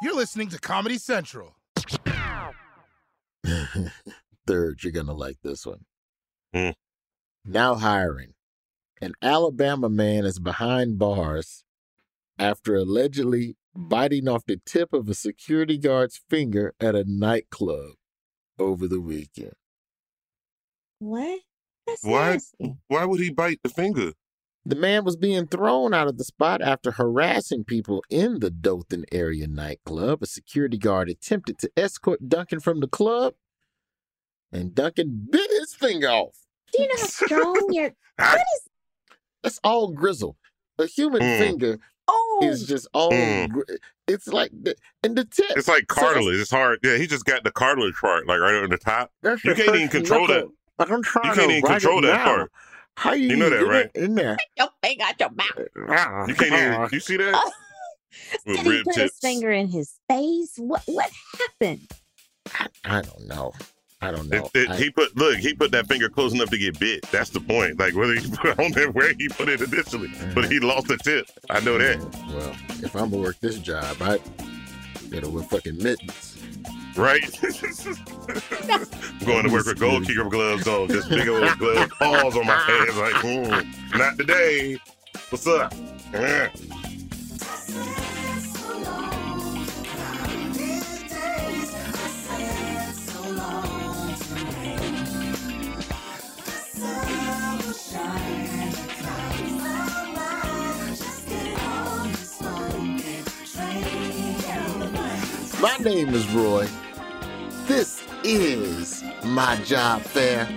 You're listening to Comedy Central. Third, you're gonna like this one. Hmm. Now hiring. An Alabama man is behind bars after allegedly biting off the tip of a security guard's finger at a nightclub over the weekend. What? That's Why? nasty. Why would he bite the finger? The man was being thrown out of the spot after harassing people in the Dothan area nightclub. A security guard attempted to escort Duncan from the club, and Duncan bit his finger off. Do you know how strong your what is That's all grizzle. A human Mm. finger oh is just all. Mm. gri- It's like the and the tip. It's like So that's- cartilage. It's hard. Yeah, he just got the cartilage part, like right on the top. That's You can't even control that. knuckle. Like I'm trying You to can't even control that down. part. How you, You know that, right? in there? your finger out your mouth. Ah. You can't even. You see that? Did he put tips. his finger in his face? What what happened? I don't know. I don't know. it- I- he put look. He put that finger close enough to get bit. That's the point. Like whether he put it on there where he put it initially, but he mm. lost the tip. I know that. Mm, well, if I'm gonna work this job, I gotta wear fucking mittens. Right? I'm going to work with goalkeeper gloves on, just big old gloves, paws on my hands. Like, mm, not today. What's up? My name is Roy. This is my job fair.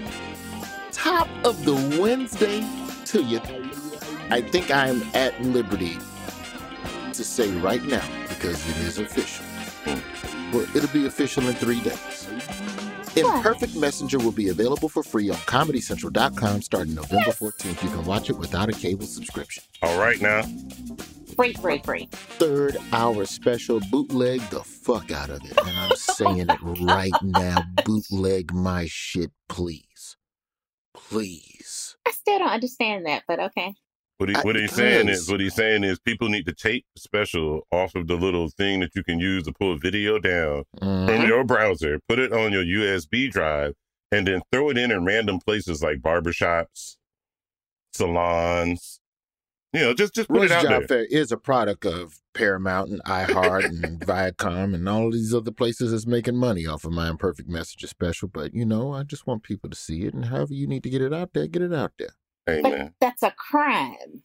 Top of the Wednesday to you. I think I am at liberty to say right now because it is official. Well, it'll be official in three days. Imperfect Messenger will be available for free on ComedyCentral.com starting November 14th. You can watch it without a cable subscription. All right now. Free, free, free. third hour special bootleg the fuck out of it. And I'm saying it right now. Bootleg my shit, please. Please. I still don't understand that, but okay. What, he, I- what he's saying is, what he's saying is, people need to tape the special off of the little thing that you can use to pull a video down Mhm. from your browser, put it on your USB drive, and then throw it in in random places like barbershops, salons. You know, just just put Roy's it out Job there. Fair is a product of Paramount and iHeart and Viacom and all these other places that's making money off of my Imperfect Messenger special. But, you know, I just want people to see it. And however you need to get it out there, get it out there. Hey But that's a crime.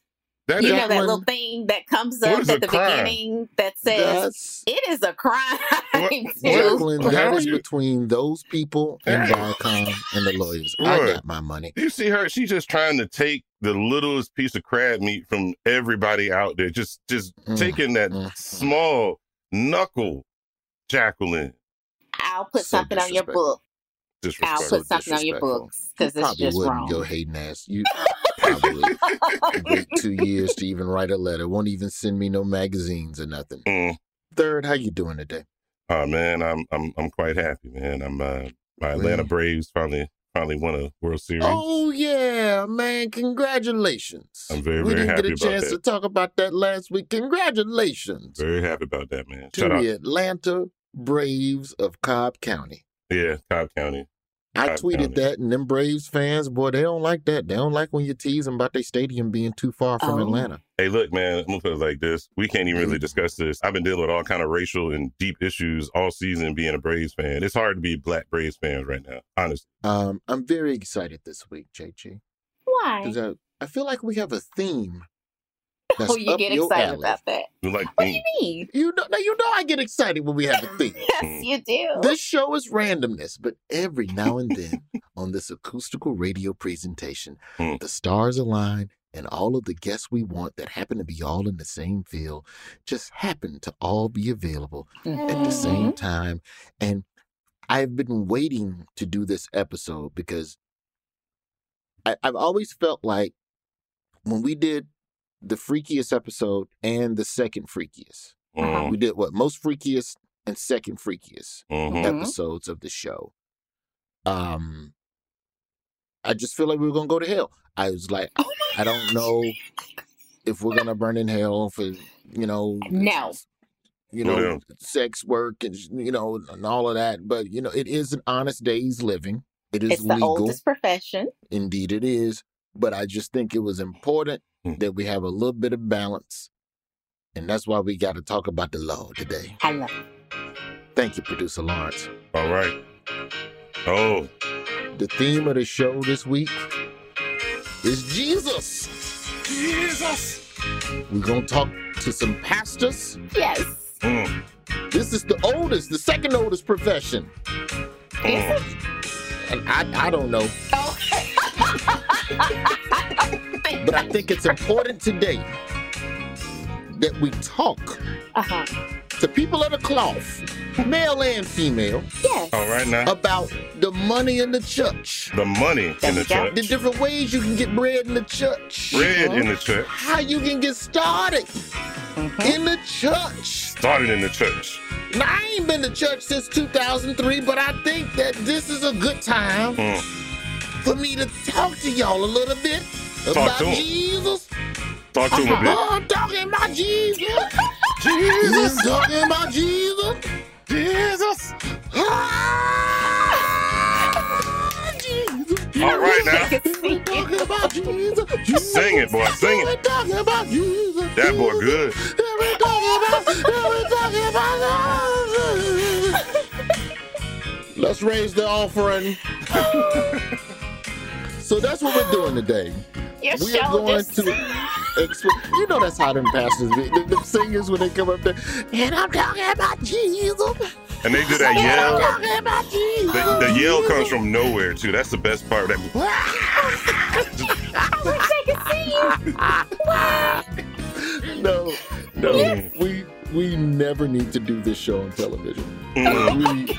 That You is- know that one- little thing that comes up at the crime? beginning that says That's. it is a crime. What- too. Jacqueline, How that are you- between those people and Hey. Viacom and the lawyers. I got my money. you see her? She's just trying to take the littlest piece of crab meat from everybody out there. Just just Mm, taking that mm, small knuckle, Jacqueline. I'll put So something on your book. I'll Disrespectful. put something on your books because it's probably just wouldn't, wrong. Yo, hating ass. You probably wait two years to even write a letter. Won't even send me no magazines or nothing. Mm. Third, how you doing today? Oh man, I'm I'm I'm quite happy, man. I'm uh, my Atlanta? Braves finally finally won a World Series. Oh yeah, man! Congratulations. I'm very, we very didn't get a chance that. to talk about that last week. Congratulations Very happy about that, man. to Shout out, the Atlanta Braves of Cobb County. yeah, Cobb County. I I tweeted that, and them Braves fans, boy, they don't like that. They don't like when you tease them about their stadium being too far from Oh. Atlanta. Hey, look, man, I'm gonna put it like this. We can't even Mm-hmm. really discuss this. I've been dealing with all kind of racial and deep issues all season being a Braves fan. It's hard to be black Braves fans right now, honestly. Um, I'm very excited this week, JG, Why? because I, I feel like we have a theme. That's Oh, you up get your excited alley. about that. You Like, What do you mean? You know, now you know I get excited when we have a theme. Yes, you do. This show is randomness, but every now and then on this acoustical radio presentation, Hmm. the stars align and all of the guests we want that happen to be all in the same field just happen to all be available at the same time. And I've been waiting to do this episode because I, I've always felt like when we did the freakiest episode and the second freakiest, mm, we did what most freakiest and second freakiest mhm. Mhm. episodes of the show. Um, I just feel like we were gonna go to hell. I was like, Oh I don't know if we're gonna burn in hell for you know, No. you Well, know, sex work and you know and all of that. But you know, it is an honest day's living. It is It's the legal, oldest profession. indeed, it is. But I just think it was important Hmm. that we have a little bit of balance, and that's why we got to talk about the law today. I love Thank you, producer Lawrence. All right. Oh, The theme of the show this week is Jesus. Jesus. We're going to talk to some pastors. Yes. Mm, This is the oldest, the second oldest profession. mm. And I, I don't know, Okay. but I think it's important today that we talk uh-huh. to people of the cloth, male and female, Yes. All right now. about the money in the church, The money There in the church. the different ways you can get bread in the church, Bread in the church. how you can get started Mhm. in the church. Started in the church. Now, I ain't been to church since 2003, but I think that this is a good time Mm. for me to talk to y'all a little bit Talk about to 'em. Jesus. Talk to him a bit. Oh, I'm talking about Jesus. Jesus. talking about Jesus. Jesus. Ah, Jesus. All right now. Seat. Talking about Jesus. Jesus. Sing it, boy. Sing We're it. talking about Jesus. That boy good. We're talking about. We're talking about. Let's raise the offering. so that's what we're doing today. Your We are going shoulders. to exp- You know that's how them pastors be. The, the singers when they come up there. And I'm talking about Jesus. And they do that And I'm yell. talking about Jesus. The, the yell comes from nowhere too. That's the best part. That I wish I could see you. no, no. Yes. We we never need to do this show on television. Mm. We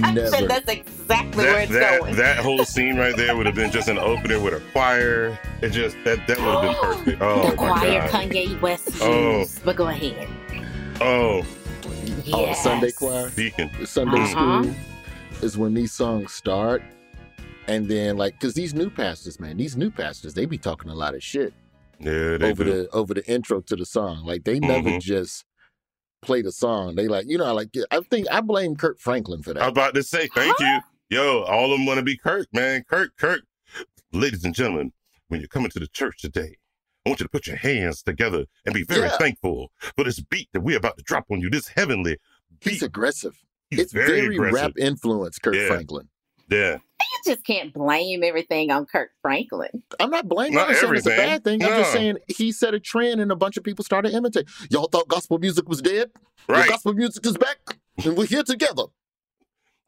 But never. that's exactly where that it's that, going. that whole scene right there would have been just an opening with a choir. It just that that would have been perfect. Oh the my choir god. Kanye West Oh. shoes. But go ahead. Oh, Oh, Sunday choir. Deacon. Sunday Uh-huh. school is when these songs start. And then like cause these new pastors, man, these new pastors, they be talking a lot of shit Yeah, they over do. the over the intro to the song. Like they never Mhm. just play the song. They like, you know, I like I think I blame Kirk Franklin for that. I'm about to say thank you. Yo, all of them want to be Kirk, man. Kirk, Kirk. Ladies and gentlemen, when you're coming to the church today, I want you to put your hands together and be very Yeah. thankful for this beat that we're about to drop on you. This heavenly He's beat. aggressive. He's it's very, aggressive. rap influence, Kirk Yeah. Franklin. Yeah. You just can't blame everything on Kirk Franklin. I'm not blaming. Not I'm not saying it's a bad thing. I'm just saying he set a trend and a bunch of people started imitating. Y'all thought gospel music was dead? Well, Right. gospel music is back, and we're here together.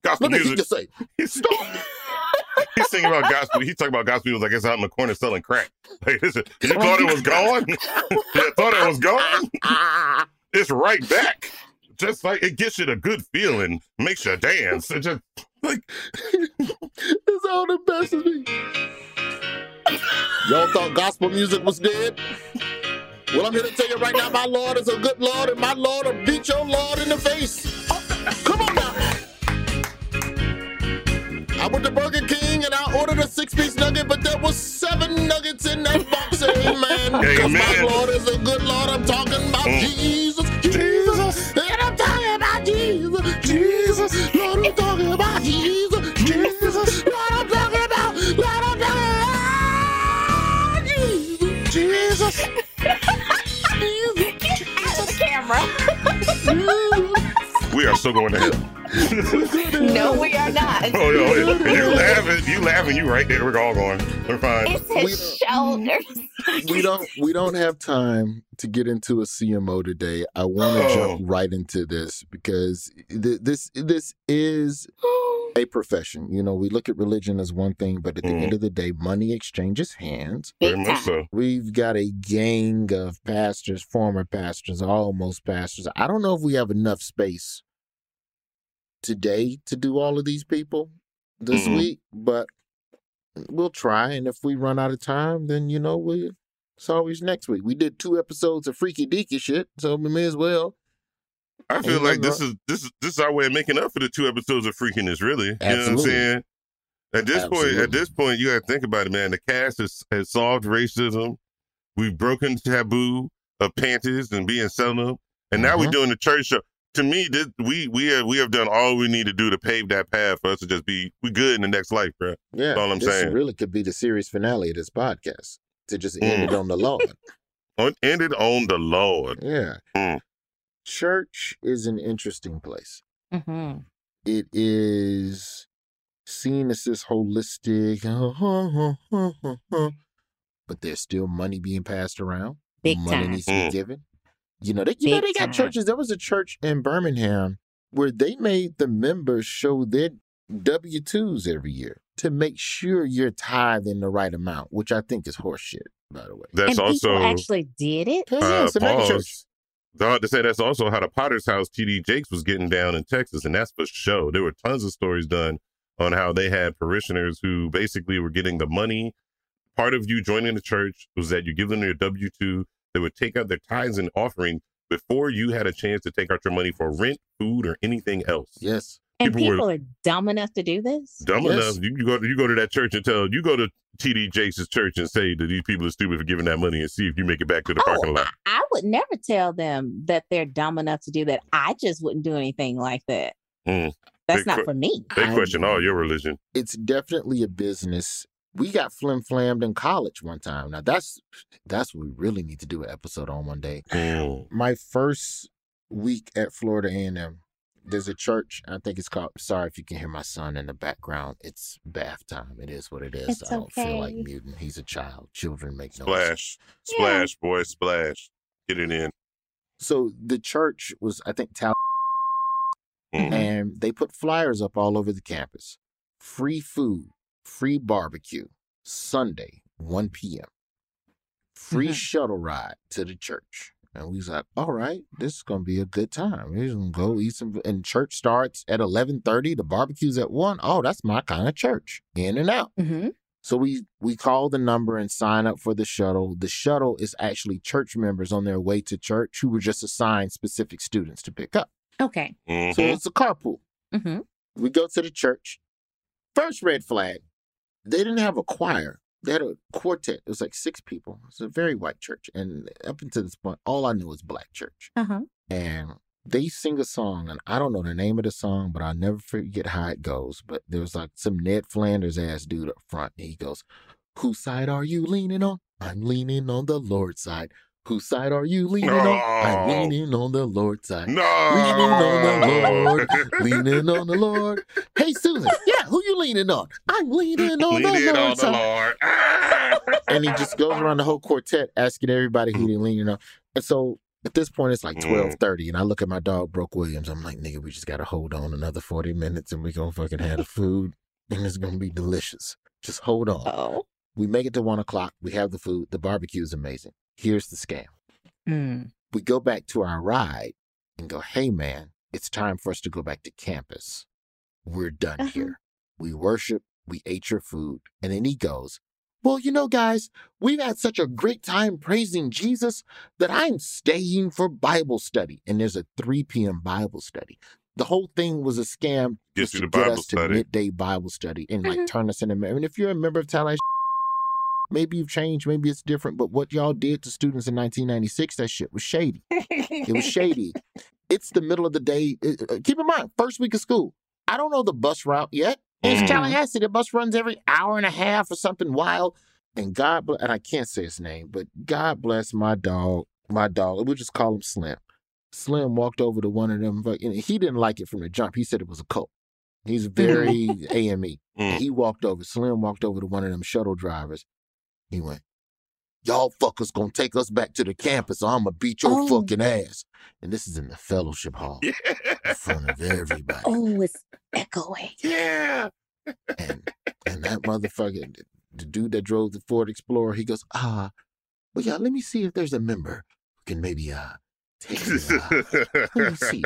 Gospel What did he music. just say? He's, Stop. he's singing about gospel. He's talking about gospel music like it's out in the corner selling crack. Like, this is- you thought it was gone? you thought it was gone? It's right back. Just like it gets you the good feeling, makes you dance. It just like it's all the best of me. Y'all thought gospel music was dead? Well, I'm here to tell you right now, my Lord is a good Lord, and my Lord will beat your Lord in the face. Come on now. I went to Burger King and I ordered a six-piece nugget, but there was seven nuggets in that box. Amen. Because my Lord is a good Lord. I'm talking about Mm. Jesus, Jesus, and I'm talking about Jesus, Jesus. Lord, I'm talking about Jesus, what I'm talking about? What I'm talking about? Jesus. Jesus. Get out of the camera. we are still going to hell. no, we are not. Oh, no, you laughing, you laughing, you right there. We're all going. We're fine. It's his shoulders. we don't we don't have time to get into a CMO today. I want to Oh. jump right into this because th- this this is a profession. You know, we look at religion as one thing, but at the Mhm. end of the day, money exchanges hands. Very Big much time. so. We've got a gang of pastors, former pastors, almost pastors. I don't know if we have enough space today to do all of these people this Mhm. week, but we'll try. And if we run out of time, then you know we it's always next week. We did two episodes of freaky deaky shit, so we may as well. I feel like this is this is this is our way of making up for the two episodes of freakiness. Really, you know what I'm Absolutely. saying? At this point, at this point, you got to think about it, man. The cast has, has solved racism. We've broken taboo of panties and being selling them, and now we're Mhm. doing the church show. To me, this, we we have we have done all we need to do to pave that path for us to just be we good in the next life, bro. Yeah, all I'm this saying. really could be the series finale of this podcast to just end it on the Lord. On, it on the Lord. Yeah. Mm. Church is an interesting place. Mm-hmm. It is seen as this holistic, but there's still money being passed around. Big money time. needs to be Mm. given. You know, they you know they got time. churches. There was a church in Birmingham where they made the members show their W twos every year to make sure you're tithing the right amount, which I think is horseshit, by the way. That's and also actually did it. Hell yeah, uh, it's a mega church. pause. Thought to say that's also how the Potter's House TD Jakes was getting down in Texas, and that's for show. There were tons of stories done on how they had parishioners who basically were getting the money. Part of you joining the church was that you give them your W two. They would take out their tithes and offering before you had a chance to take out your money for rent, food, or anything else. Yes. And People were- are dumb enough to do this. Dumb Yes. enough, you, you go you go to that church and tell you go to TD Jakes' church and say that these people are stupid for giving that money and see if you make it back to the parking Oh, lot. I, I would never tell them that they're dumb enough to do that. I just wouldn't do anything like that. Mm. That's Big not que- for me. They question all your religion. it's definitely a business. We got flim flammed in college one time. Now that's that's what we really need to do an episode on one day. My first week at Florida A and M, there's a church. I think it's called. Sorry if you can hear my son in the background. It's bath time. It is what it is. It's I don't feel like muting. He's a child. Children make noise. Splash, Yeah. splash, boy, splash. Get it in. So the church was, I think, Tal, Mm. and they put flyers up all over the campus. Free food, free barbecue, Sunday, 1 p.m. Free Mhm. shuttle ride to the church. And we was like, all right, this is gonna be a good time. We're gonna go eat some and church starts at eleven thirty. The barbecue's at one. Oh, that's my kind of church. In and out. hmm So we we call the number and sign up for the shuttle. The shuttle is actually church members on their way to church who were just assigned specific students to pick up. Okay. So Mhm. it's a carpool. hmm We go to the church. First red flag, they didn't have a choir. They had a quartet. It was like six people. It's a very white church. And up until this point, all I knew was black church. Uh-huh. And they sing a song, and I don't know the name of the song, but I'll never forget how it goes. But there was like some Ned Flanders ass dude up front. And he goes, Whose side are you leaning on? I'm leaning on the Lord's side. Whose side are you leaning on? I'm leaning on the Lord's side. No. Leaning on the Lord, leaning on the Lord. Hey, Susan, yeah, who you leaning on? I'm leaning on Lean the in on the side. Lord. And he just goes around the whole quartet asking everybody who they leaning on. And so at this point, it's like Mm. twelve thirty, and I look at my dog, Brooke Williams. I'm like, nigga, we just gotta hold on another forty minutes, and we gonna fucking have the food, and it's gonna be delicious. Just hold on. Oh. We make it to one o'clock. We have the food. The barbecue is amazing. Here's the scam. Mm. we go back to our ride and go, hey man, it's time for us to go back to campus. We're done Uh-huh. here. We worship, we ate your food. And then he goes, well, you know, guys, we've had such a great time praising Jesus that I'm staying for Bible study. And there's a 3 p.m. Bible study. The whole thing was a scam Gets just you to the get Bible us to midday Bible study and like Mhm. turn us into. I mean, if you're a member of Tallahassee, maybe you've changed, maybe it's different. But what y'all did to students in 1996, that shit was shady. It was shady. it's the middle of the day. Uh, uh, Keep in mind, first week of school. I don't know the bus route yet. It's Mhm. Tallahassee. The bus runs every hour and a half or something wild. And God bless, and I can't say his name, but God bless my dog. My dog. We'll just call him Slim. Slim walked over to one of them. He didn't like it from the jump. He said it was a cult. He's very AME. Mm. He walked over. Slim walked over to one of them shuttle drivers. He went, "Y'all fuckers gonna take us back to the campus, or I'm gonna beat your Oh. fucking ass." And this is in the fellowship hall in front of everybody. Oh, it's echoing. yeah. And and that motherfucker, the dude that drove the Ford Explorer, he goes, "Ah, well, yeah. Let me see if there's a member who can maybe uh take you, uh, let me see."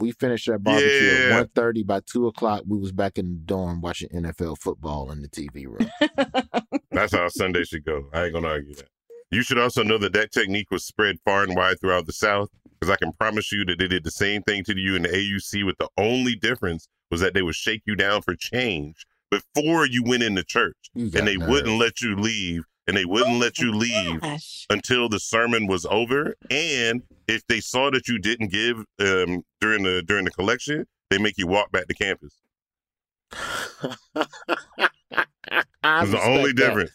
We finished that barbecue Yeah. at 1.30. By two o'clock, we was back in the dorm watching NFL football in the TV room. That's how Sunday should go. I ain't gonna argue that. You should also know that that technique was spread far and wide throughout the South, because I can promise you that they did the same thing to you in the AUC. With the only difference was that they would shake you down for change before you went into church, You and they nerve. wouldn't let you leave, and they wouldn't let you leave gosh. until the sermon was over. And if they saw that you didn't give um, during the during the collection, they make you walk back to campus. It's the only that. difference.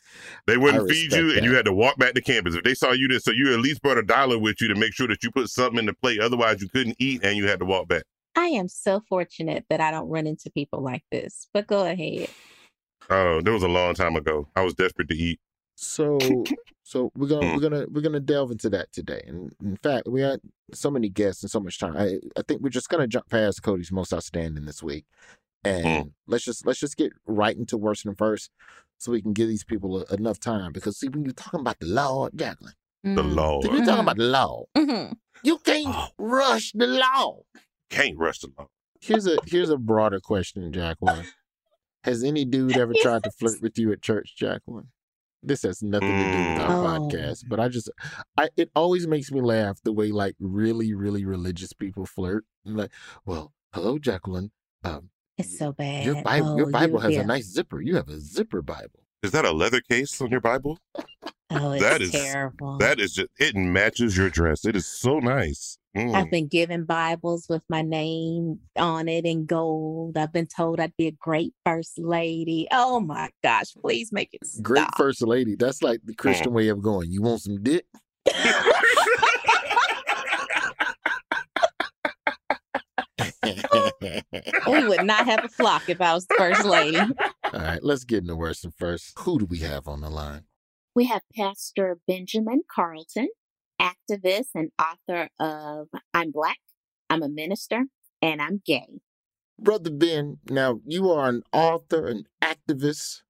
They wouldn't feed you, respect and you had to walk back to campus. If they saw you there, so you at least brought a dollar with you to make sure that you put something in the plate. Otherwise, you couldn't eat, and you had to walk back. I am so fortunate that I don't run into people like this. But go ahead. Oh, that was a long time ago. I was desperate to eat. So, so we're gonna Mm. we're gonna we're gonna delve into that today. And in fact, we had so many guests and so much time. I I think we're just gonna jump past Cody's most outstanding this week, and Mm. let's just let's just get right into worst and first, so we can give these people a, enough time. Because see, when you're talking about the law, Jacqueline, The Mm. law when you're talking Mhm. about the law, Mm-hmm. you can't Oh. rush the law. can't rush the law. Here's a here's a broader question, Jacqueline. Has any dude ever tried to flirt with you at church, Jacqueline? This has nothing to do with our Mm. podcast, but I just I it always makes me laugh the way like really, really religious people flirt. Like, well, hello, Jacqueline. Um, It's so bad. your Bible your Oh, Bible you- has yeah. a nice zipper. You have a zipper Bible. Is that a leather case on your Bible? Oh, it's that is- terrible. That is just it matches your dress. It is so nice. Mm. I've been given Bibles with my name on it in gold. I've been told I'd be a great first lady. Oh my gosh, please make it stop. Great first lady. That's like the Christian way of going. You want some dick? we would not have a flock if I was the first lady. All right, let's get into worse and first. Who do we have on the line? We have Pastor Benjamin Carlton, activist and author of I'm Black, I'm a Minister, and I'm Gay. Brother Ben, now you are an author, an activist,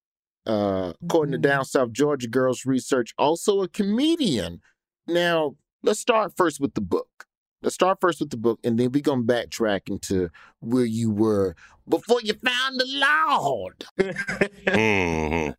uh, according to Mhm. Down South Georgia Girls Research, also a comedian. Now, let's start first with the book. Let's start first with the book, and then we're going to backtrack into where you were before you found the Lord. Mhm.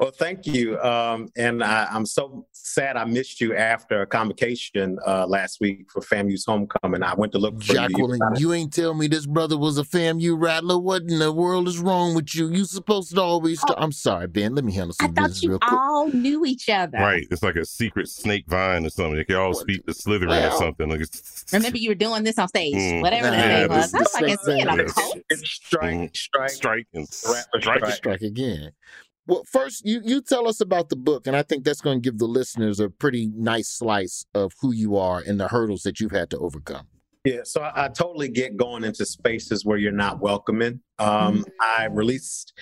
Well, thank you. Um, and I, I'm so sad I missed you after a convocation uh, last week for FAMU's homecoming. I went to look for you. Jacqueline, you ain't tell me this brother was a FAMU rattler. What in the world is wrong with you? You supposed to always. i I'm sorry, Ben. Let me handle some thought business you real quick. all knew each other. Right. It's like a secret snake vine or something. They can all speak the Slytherin Well, or something. Like it's, Remember, you were doing this on stage, Mm. whatever the name this- was. I was this like, is he in a makes sense. cult? It's strike, strike. strike and strike. strike. strike again. Well, first, you you tell us about the book, and I think that's going to give the listeners a pretty nice slice of who you are and the hurdles that you've had to overcome. Yeah, so I, I totally get going into spaces where you're not welcoming. Um, I released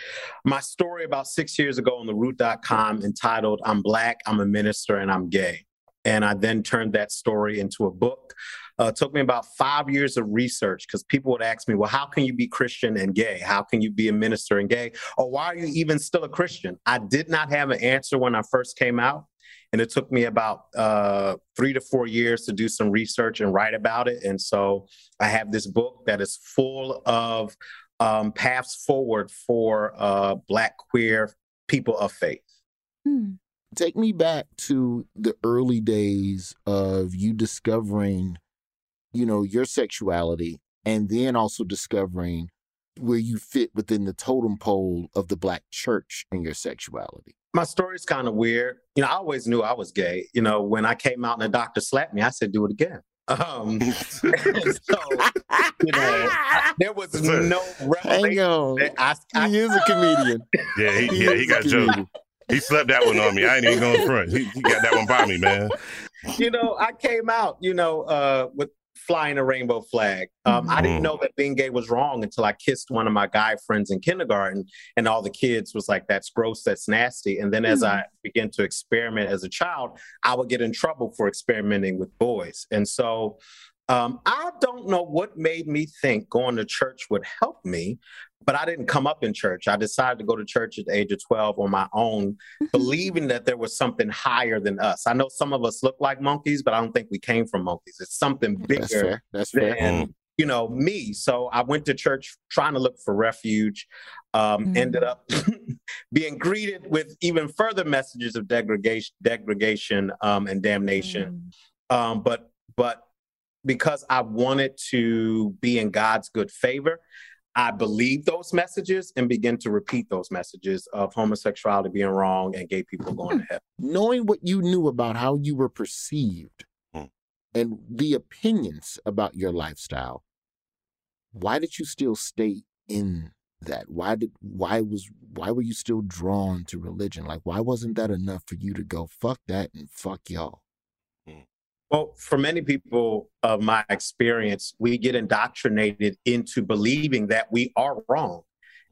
my story about six years ago on the root.com entitled I'm Black, I'm a Minister, and I'm Gay. And I then turned that story into a book. Uh, it took me about five years of research because people would ask me, well, how can you be Christian and gay? How can you be a minister and gay? Or why are you even still a Christian? I did not have an answer when I first came out. And it took me about uh, three to four years to do some research and write about it. And so I have this book that is full of um, paths forward for uh, Black queer people of faith. Hmm. Take me back to the early days of you discovering, you know, your sexuality, and then also discovering where you fit within the totem pole of the Black church and your sexuality. My story's kind of weird. You know, I always knew I was gay. You know, when I came out and the doctor slapped me, I said, do it again. Um, so, you know, I- there was no Hang on. I, I, He is a comedian. Yeah, he, yeah, he got jokes. He slept that one on me. I ain't even going front. He, he got that one by me, man. you know, I came out, you know, uh, with flying a rainbow flag. Um, I didn't Mhm. know that being gay was wrong until I kissed one of my guy friends in kindergarten, and all the kids was like, "That's gross, that's nasty." And then as I began to experiment as a child, I would get in trouble for experimenting with boys, and so. Um, I don't know what made me think going to church would help me, but I didn't come up in church. I decided to go to church at the age of 12 on my own, believing that there was something higher than us. I know some of us look like monkeys, but I don't think we came from monkeys. It's something bigger That's fair. That's fair. than you know me. So I went to church trying to look for refuge. Um, Mm. Ended up being greeted with even further messages of degradation, degradation, um, and damnation. Um, but but because I wanted to be in God's good favor, I believed those messages and began to repeat those messages of homosexuality being wrong and gay people going to hell. Knowing what you knew about how you were perceived Hmm. and the opinions about your lifestyle, why did you still stay in that? Why did why was why were you still drawn to religion? Like why wasn't that enough for you to go fuck that and fuck y'all? Well, for many people of my experience, we get indoctrinated into believing that we are wrong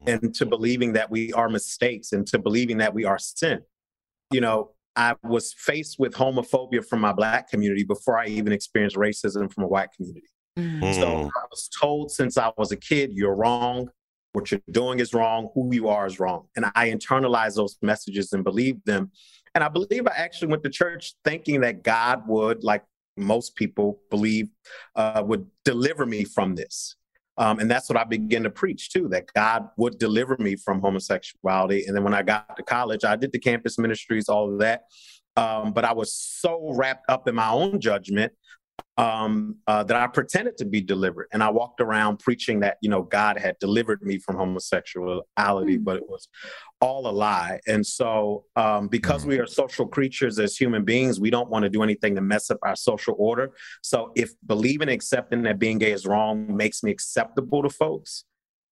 and to believing that we are mistakes and to believing that we are sin. You know, I was faced with homophobia from my black community before I even experienced racism from a white community. Mm. So. I was told since I was a kid, you're wrong. What you're doing is wrong. Who you are is wrong. And I internalized those messages and believed them. And I believe I actually went to church thinking that God would, like most people believe, uh, would deliver me from this. Um, and that's what I began to preach too, that God would deliver me from homosexuality. And then when I got to college, I did the campus ministries, all of that. Um, but I was so wrapped up in my own judgment um, uh, that I pretended to be delivered, and I walked around preaching that you know God had delivered me from homosexuality, Hmm. but it was all a lie. And so, um, because we are social creatures as human beings, we don't want to do anything to mess up our social order. So, if believing, and accepting that being gay is wrong makes me acceptable to folks,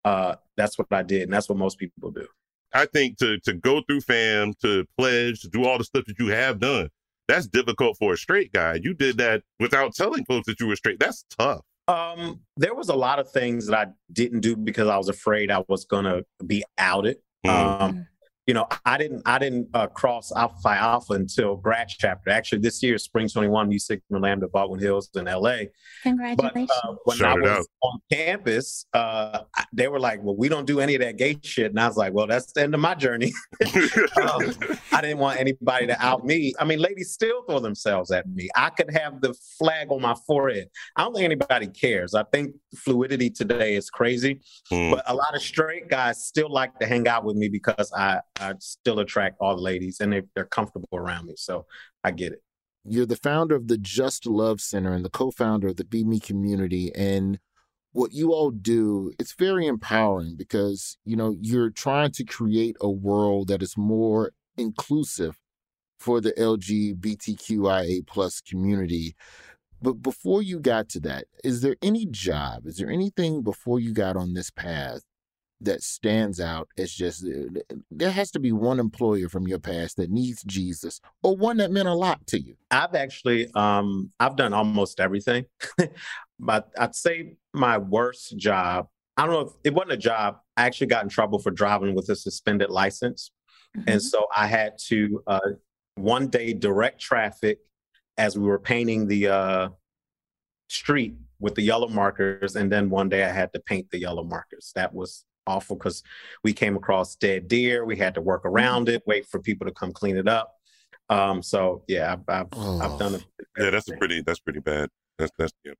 uh, that's what I did, and that's what most people do. I think to to go through fam, to pledge, to do all the stuff that you have done, that's difficult for a straight guy. You did that without telling folks that you were straight. That's tough. Um, there was a lot of things that I didn't do because I was afraid I was gonna be outed. Mm. Um, you know, I didn't I didn't uh, cross Alpha Phi Alpha until grad chapter. Actually, this year, Spring Twenty One, Mu Sigma Lambda, Baldwin Hills in L.A. But Congratulations. uh, when Shout I it was out. on campus, uh, they were like, "Well, we don't do any of that gay shit," and I was like, "Well, that's the end of my journey." Um, I didn't want anybody to out me. I mean, ladies still throw themselves at me. I could have the flag on my forehead. I don't think anybody cares. I think fluidity today is crazy, Mm. but a lot of straight guys still like to hang out with me because I, I still attract all the ladies and they, they're comfortable around me. So I get it. You're the founder of the Just Love Center and the co-founder of the Be Me community. And what you all do, it's very empowering because, you know, you're trying to create a world that is more inclusive for the LGBTQIA plus community. But before you got to that, is there any job, is there anything before you got on this path that stands out as just uh, there has to be one employer from your past that needs Jesus or one that meant a lot to you? I've actually um I've done almost everything. but I'd say my worst job, I don't know if it wasn't a job. I actually got in trouble for driving with a suspended license. And so I had to uh one day direct traffic as we were painting the uh street with the yellow markers and then one day I had to paint the yellow markers. That was awful because we came across dead deer. We had to work around it, wait for people to come clean it up. Um, so yeah, I've, I've, I've done it. yeah, that's a pretty that's pretty bad. That's that's yeah,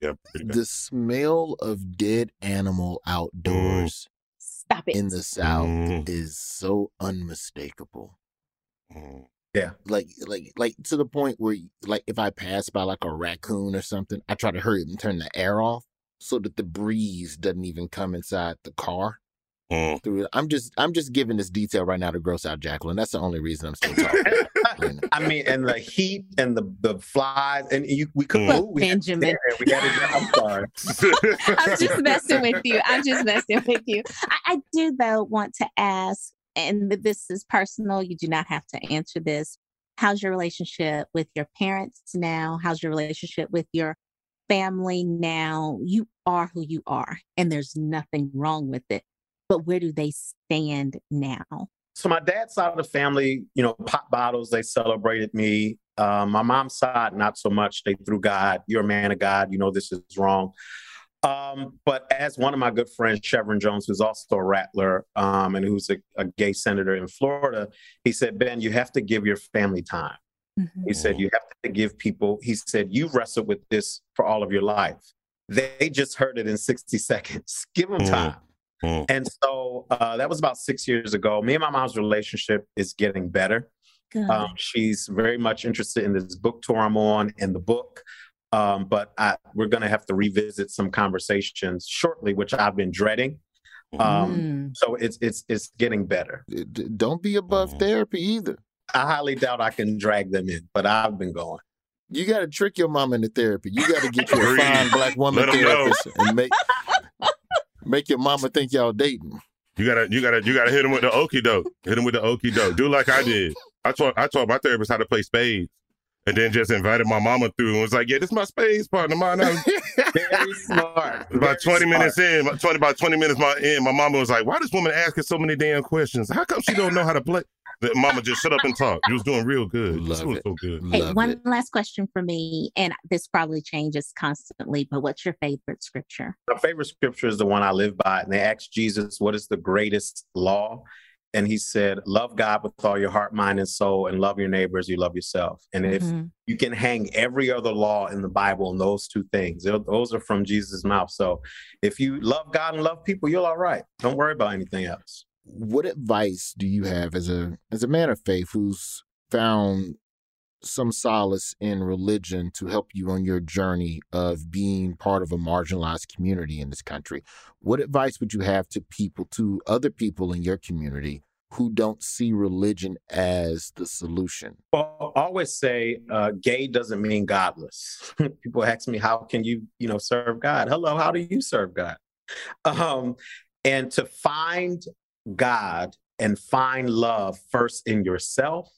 yeah pretty bad. The smell of dead animal outdoors Stop it. in the South Mm. is so unmistakable. Mm. Like, like, like to the point where, like, if I pass by like a raccoon or something, I try to hurry up and turn the air off so that the breeze doesn't even come inside the car. Mm. Through. I'm just, I'm just giving this detail right now to gross out Jacqueline. That's the only reason I'm still talking. I mean, and the heat and the the flies, and you we couldn't Mm. move. We had to stay Benjamin. We had to. I'm sorry. I'm just messing with you. I'm just messing with you. I, I do though want to ask, and this is personal. You do not have to answer this. how's your relationship with your parents now? How's your relationship with your family now? You are who you are, and there's nothing wrong with it. But where do they stand now? So my dad's side of the family, you know, pop bottles, they celebrated me. Um, my mom's side, not so much. They threw God, you're a man of God, you know this is wrong. Um, but as one of my good friends, Shevrin Jones, who's also a rattler um, and who's a, a, gay senator in Florida, he said, Ben, you have to give your family time. Mm-hmm. He said, you have to give people, he said, you've wrestled with this for all of your life. They just heard it in 60 seconds. Give them mm-hmm. time. Mm-hmm. And so uh, that was about six years ago. Me and my mom's relationship is getting better. Um, she's very much interested in this book tour I'm on and the book. Um, but I, we're going to have to revisit some conversations shortly, which I've been dreading. Um, mm. So it's it's it's getting better. Don't be above mm. therapy either. I highly doubt I can drag them in, but I've been going. You got to trick your mom into therapy. You got to get you a fine black woman therapist and make make your mama think y'all dating. You gotta, you gotta, you gotta hit him with the okey doke. Hit him with the okey doke. Do like I did. I taught, I taught my therapist how to play spades and then just invited my mama through and was like, "Yeah, this is my spades partner, mine." Very smart. About Very twenty smart. minutes in, twenty about twenty minutes my in, my mama was like, "Why this woman asking so many damn questions? How come she don't know how to play?" The mama just shut up and talk. You was doing real good. Love this was so good. Hey, one it. last question for me, and this probably changes constantly, but what's your favorite scripture? My favorite scripture is the one I live by, and they asked Jesus, "What is the greatest law?" and he said, Love God with all your heart, mind, and soul, and love your neighbors, you love yourself. And if mm-hmm. you can hang every other law in the Bible on those two things, those are from Jesus' mouth. So if you love God and love people, you're all right. Don't worry about anything else. What advice do you have as a as a man of faith who's found some solace in religion to help you on your journey of being part of a marginalized community in this country. What advice would you have to people, to other people in your community who don't see religion as the solution? Well, I always say uh, gay doesn't mean godless. people ask me, how can you, you know, serve God? Hello, how do you serve God? Um, and to find God and find love first in yourself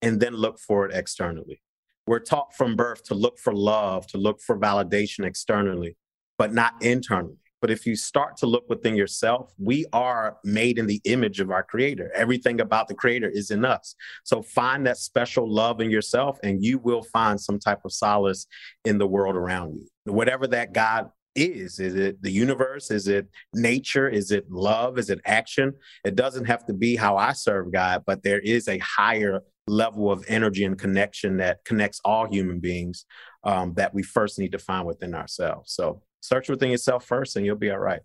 and then look for it externally. We're taught from birth to look for love, to look for validation externally, but not internally. But if you start to look within yourself, we are made in the image of our creator. Everything about the creator is in us. So find that special love in yourself, and you will find some type of solace in the world around you. Whatever that God is. Is it the universe? Is it nature? Is it love? Is it action? It doesn't have to be how I serve God, but there is a higher level of energy and connection that connects all human beings um, that we first need to find within ourselves. So search within yourself first and you'll be all right.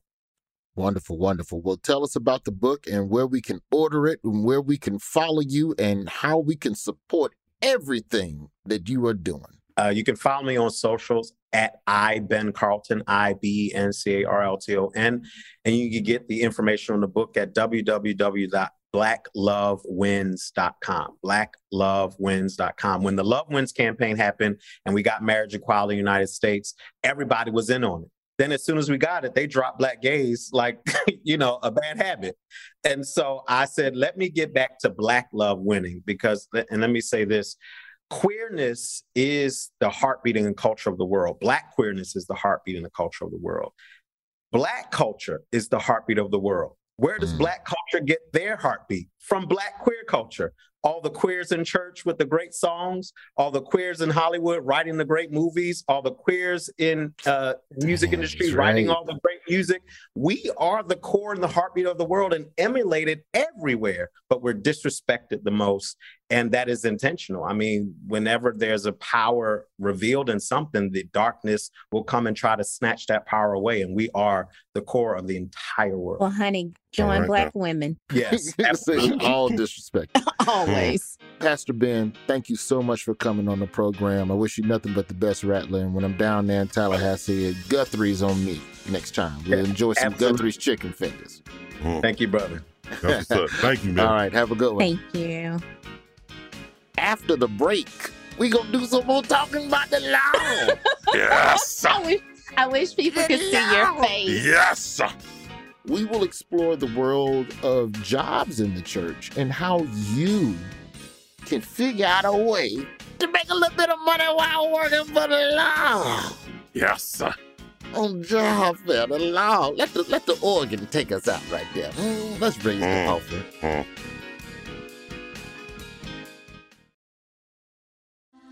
Wonderful, wonderful. Well, tell us about the book and where we can order it and where we can follow you and how we can support everything that you are doing. Uh, you can follow me on socials at I Ben Carlton, I B N C A R L T O N, and you can get the information on the book at www blacklovewins.com. Blacklovewins.com. When the Love Wins campaign happened and we got marriage equality in the United States, everybody was in on it. Then as soon as we got it, they dropped black gays like, you know, a bad habit. And so I said, let me get back to black love winning because, and let me say this, queerness is the heartbeat and culture of the world. Black queerness is the heartbeat and the culture of the world. Black culture is the heartbeat of the world. Where does mm. Black culture get their heartbeat? From Black queer culture all the queers in church with the great songs, all the queers in Hollywood writing the great movies, all the queers in uh, music industry writing all the great music. We are the core and the heartbeat of the world and emulated everywhere, but we're disrespected the most. And that is intentional. I mean, whenever there's a power revealed in something, the darkness will come and try to snatch that power away. And we are the core of the entire world. Well, honey, join right black now. women. Yes. all disrespect. Always. Pastor Ben, thank you so much for coming on the program. I wish you nothing but the best rattling. When I'm down there in Tallahassee, Guthrie's on me next time. We'll enjoy some Absolutely. Guthrie's chicken fingers. Mm. Thank you, brother. Thank you, man. All right, have a good one. Thank you. After the break, we gonna do some more talking about the law. yes. I wish, I wish people could see your face. Yes we will explore the world of jobs in the church and how you can figure out a way to make a little bit of money while working for the law. Yes, sir. On job fair, the law. Let the let the organ take us out right there. Mm, let's raise the Mm. offer. Mm.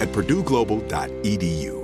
at purdueglobal.edu.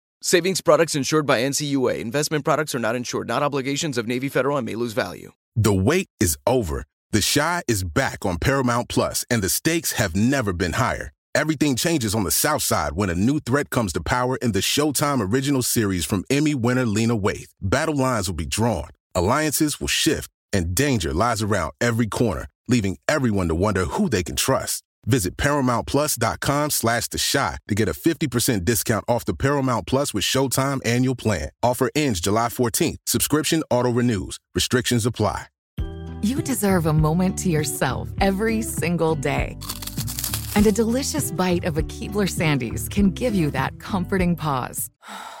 Savings products insured by NCUA. Investment products are not insured, not obligations of Navy Federal and may lose value. The wait is over. The Chi is back on Paramount Plus, and the stakes have never been higher. Everything changes on the South Side when a new threat comes to power in the Showtime original series from Emmy winner Lena Waithe. Battle lines will be drawn, alliances will shift, and danger lies around every corner, leaving everyone to wonder who they can trust. Visit ParamountPlus.com slash The Shot to get a 50% discount off the Paramount Plus with Showtime annual plan. Offer ends July 14th. Subscription auto-renews. Restrictions apply. You deserve a moment to yourself every single day. And a delicious bite of a Keebler Sandies can give you that comforting pause.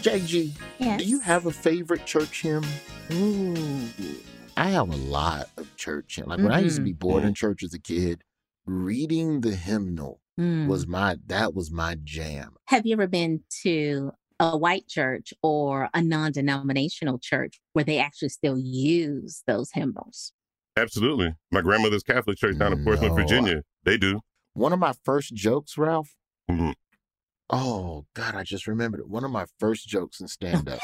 JG, Yes. do you have a favorite church hymn? Ooh, I have a lot of church hymns. Like when I used to be bored in church as a kid, reading the hymnal Mm. was my that was my jam. Have you ever been to a white church or a non denominational church where they actually still use those hymnals? Absolutely. My grandmother's Catholic church down in Portsmouth, No, Virginia. They do. One of my first jokes, Ralph. Mhm. Oh God, I just remembered it. One of my first jokes in stand up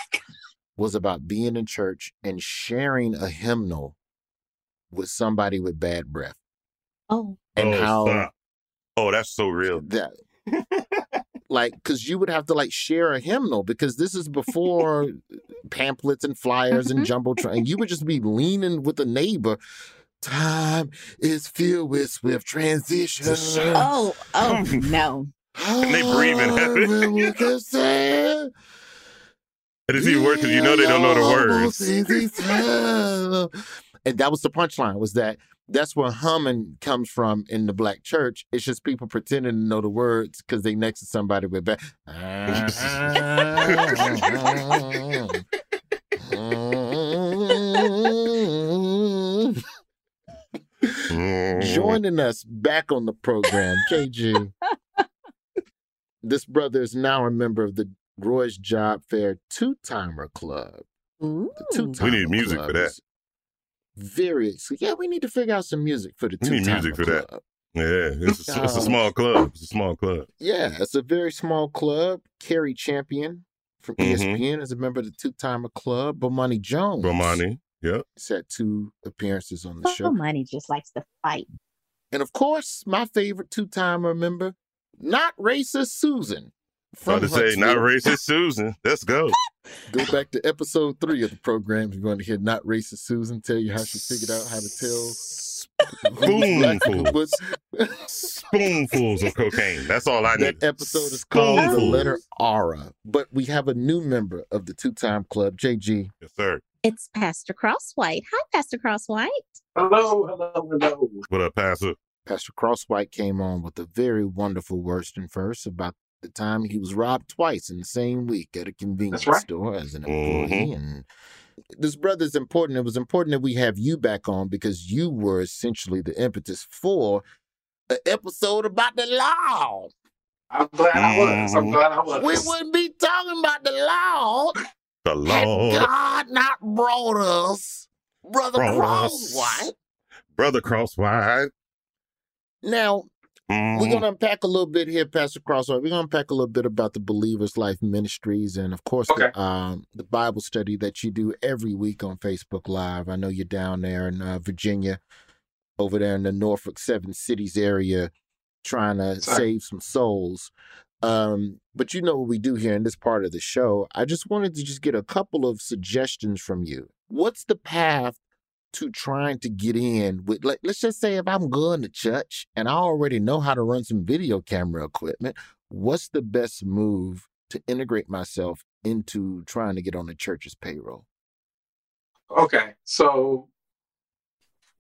was about being in church and sharing a hymnal with somebody with bad breath. Oh, And oh, how stop. Oh, that's so real. that like because you would have to like share a hymnal because this is before pamphlets and flyers and jumbotron and you would just be leaning with a neighbor time is filled with swift transition oh, oh, no. And they breathing heavy. We can say, And it's even worse because you know they don't know the words. and that was the punchline was that that's where humming comes from in the black church. It's just people pretending to know the words because they next to somebody with bad. Mm. Joining us back on the program, KG. This brother is now a member of the Roy's Job Fair Two Timer Club. Ooh. The two We need music for that. Very so yeah, we need to figure out some music for the We two need music for that. Yeah, it's a, it's a Um, small club. It's a small club. Yeah, it's a very small club. Cari Champion from. ESPN is a member of the two timer club. Bomani Jones. Bomani. Yep. He's had two appearances on the Oh, show. money just likes to fight. And of course, my favorite two timer member, not racist Susan. About to say, not racist Susan. Let's go. Go back to episode three of the program if you want to hear not racist Susan tell you how she figured out how to tell who's black and Spoonfuls. Spoonfuls of cocaine. That's all I need. That episode is called The Letter Aura. But we have a new member of the two time club, JG. Yes, sir. It's Pastor Crosswhite. Hi, Pastor Crosswhite. Hello, hello, hello. What up, Pastor? Pastor Crosswhite came on with a very wonderful worst and first about the time he was robbed twice in the same week at a convenience right. store as an employee. Mhm. And this brother is important. It was important that we have you back on because you were essentially the impetus for an episode about the law. I'm glad I was. I'm Mhm. glad I was. We wouldn't be talking about the law The had Lord. God not brought us Brother Brought us. Crosswhite. Brother Crosswhite. Now, Mhm. We're going to unpack a little bit here, Pastor Crosswhite. We're going to unpack a little bit about the Believers Life Ministries and, of course, Okay. the, um, the Bible study that you do every week on Facebook Live. I know you're down there in uh, Virginia, over there in the Norfolk Seven Cities area, trying to Sorry. save some souls. Um, but you know what we do here in this part of the show. I just wanted to just get a couple of suggestions from you. What's the path to trying to get in with like let's just say if I'm going to church and I already know how to run some video camera equipment, what's the best move to integrate myself into trying to get on the church's payroll? Okay, so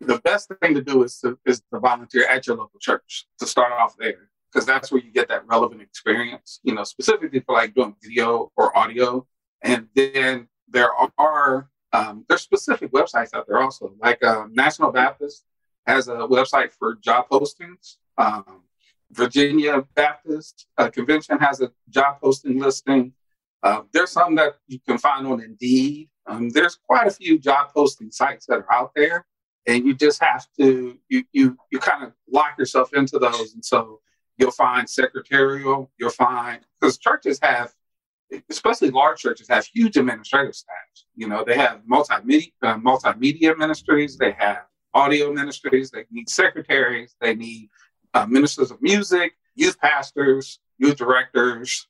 the best thing to do is to is to volunteer at your local church to start off there because that's where you get that relevant experience. You know, specifically for like doing video or audio, and then there are um, there's specific websites out there also. Like um, National Baptist has a website for job postings. Um, Virginia Baptist uh, Convention has a job posting listing. Uh, there's some that you can find on Indeed. Um, there's quite a few job posting sites that are out there, and you just have to you you you kind of lock yourself into those. And so you'll find secretarial, you'll find because churches have, especially large churches, have huge administrative staffs. You know, they have multimedia uh, multimedia ministries, they have audio ministries, they need secretaries, they need uh, ministers of music, youth pastors, youth directors,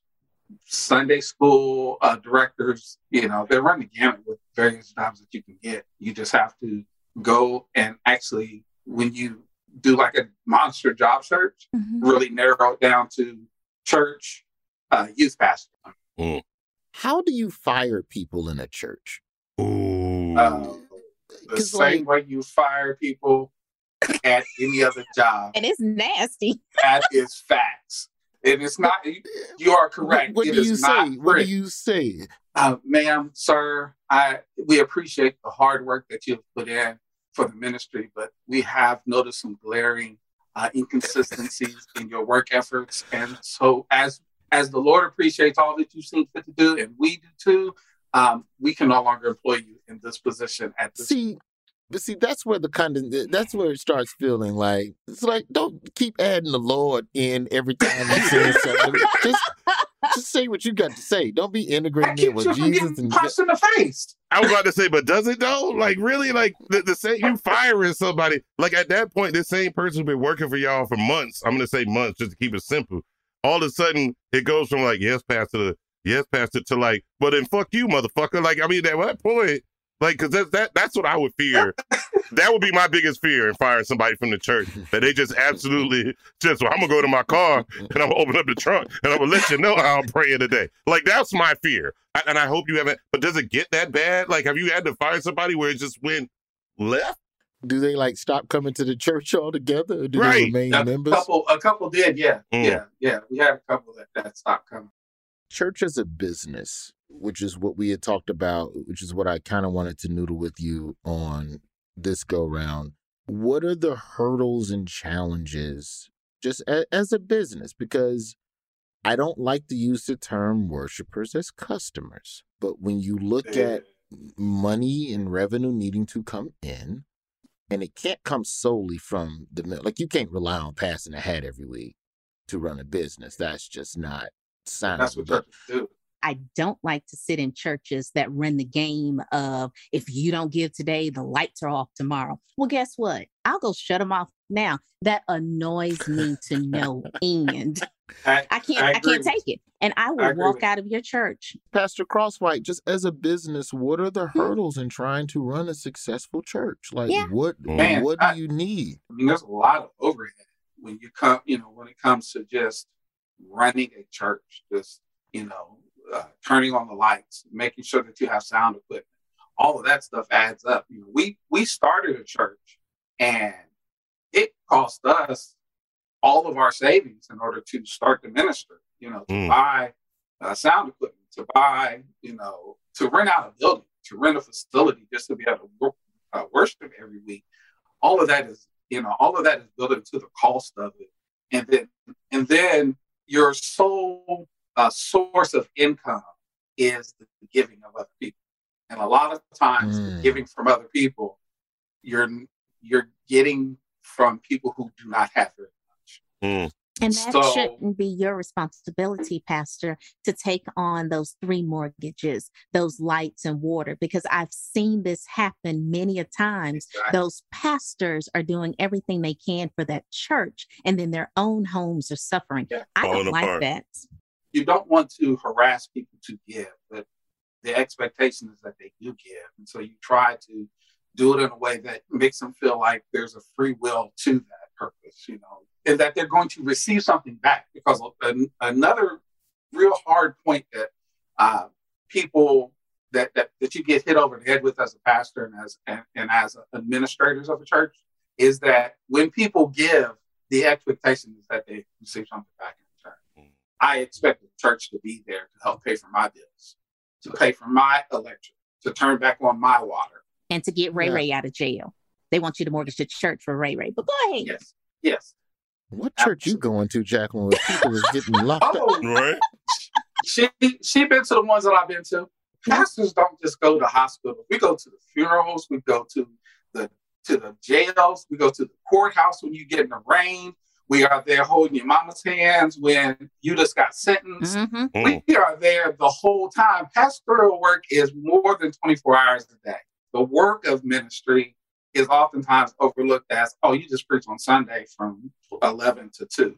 Sunday school uh, directors, you know, they run the gamut with various jobs that you can get. You just have to go and actually, when you do like a monster job search, really narrow it down to church, uh, youth pastor. How do you fire people in a church? Ooh. Uh, the 'Cause, same like- way you fire people at any other job, And it's nasty. that is facts. And it's not, you are correct. What, what It do is you not say? What do you say? uh, ma'am, sir, I we appreciate the hard work that you've put in for the ministry, but we have noticed some glaring uh, inconsistencies in your work efforts. And so, as as the Lord appreciates all that you seem fit to do, and we do too, um, we can no longer employ you in this position at this. See, but see, that's where the kind of that's where it starts feeling like it's like don't keep adding the Lord in every time you say something. just, just say what you got to say. Don't be integrating it keeps with Jesus getting and punched in the face. I was about to say, but does it though? Like really? Like the, the same you firing somebody? Like at that point, this same person who's been working for y'all for months. I'm gonna say months just to keep it simple. All of a sudden, it goes from like yes, pastor, to yes, pastor, to like, but then fuck you, motherfucker. Like I mean, at that point, like because that, that that's what I would fear. that would be my biggest fear in firing somebody from the church. That they just absolutely just well, I'm gonna go to my car and I'm gonna open up the trunk and I'm gonna let you know how I'm praying today. Like that's my fear. I, and I hope you haven't. But does it get that bad? Like, have you had to fire somebody where it just went left? Do they like stop coming to the church altogether or do they Right. remain A members? couple, a couple did, yeah, Mm. yeah, yeah. We had a couple that that stopped coming. church as a business, which is what we had talked about, which is what I kind of wanted to noodle with you on this go round. What are the hurdles and challenges just a, as a business? Because I don't like to use the term worshipers as customers, but when you look Yeah. at money and revenue needing to come in, and it can't come solely from the mill. Like you can't rely on passing a hat every week to run a business. That's just not sound. That's what But- churches do. I don't like to sit in churches that run the game of if you don't give today, the lights are off tomorrow. Well, guess what? I'll go shut them off now. That annoys me to no end. I, I can't. I I, can't take it, and I I will agree walk out of your church. Pastor Crosswhite, just as a business, what are the hurdles in trying to run a successful church? Like, Yeah. what Man, what do I- you need? I mean, there's a lot of overhead when you come, you know, when it comes to just running a church, just, you know, uh, turning on the lights, making sure that you have sound equipment. All of that stuff adds up. You know, we we started a church and it cost us all of our savings in order to start the ministry, you know, to Mm. buy uh, sound equipment, to buy, you know, to rent out a building, to rent a facility just to be able to wor- uh, worship every week. All of that is, you know, all of that is built into the cost of it. And then, and then your sole uh, source of income is the giving of other people. And a lot of times, Mm. giving from other people, you're you're getting from people who do not have very much. Mm. And that So- shouldn't be your responsibility, Pastor, to take on those three mortgages, those lights and water, because I've seen this happen many a times. Exactly. Those pastors are doing everything they can for that church, and then their own homes are suffering. Yeah. I don't like apart. that. you don't want to harass people to give, but the expectation is that they do give. And so you try to do it in a way that makes them feel like there's a free will to that purpose, you know, and that they're going to receive something back. Because an, another real hard point that uh, people that, that that you get hit over the head with as a pastor and as and, and as administrators of a church is that when people give, the expectation is that they receive something back in return. I expect the church to be there to help pay for my bills, to pay for my electric, to turn back on my water. And to get Ray Yeah. Ray out of jail. They want you to mortgage the church for Ray Ray. But go ahead. Yes, yes. What church you going to, Jacqueline, where people is getting locked up? Oh, Right? she she been to the ones that I've been to. Pastors don't just go to hospitals. We go to the funerals. We go to the to the jails. We go to the courthouse when you get in the rain. We are there holding your mama's hands when you just got sentenced. Mhm. Mm. We are there the whole time. Pastoral work is more than 24 hours a day. The work of ministry is oftentimes overlooked as, oh, you just preach on Sunday from 11 to 2.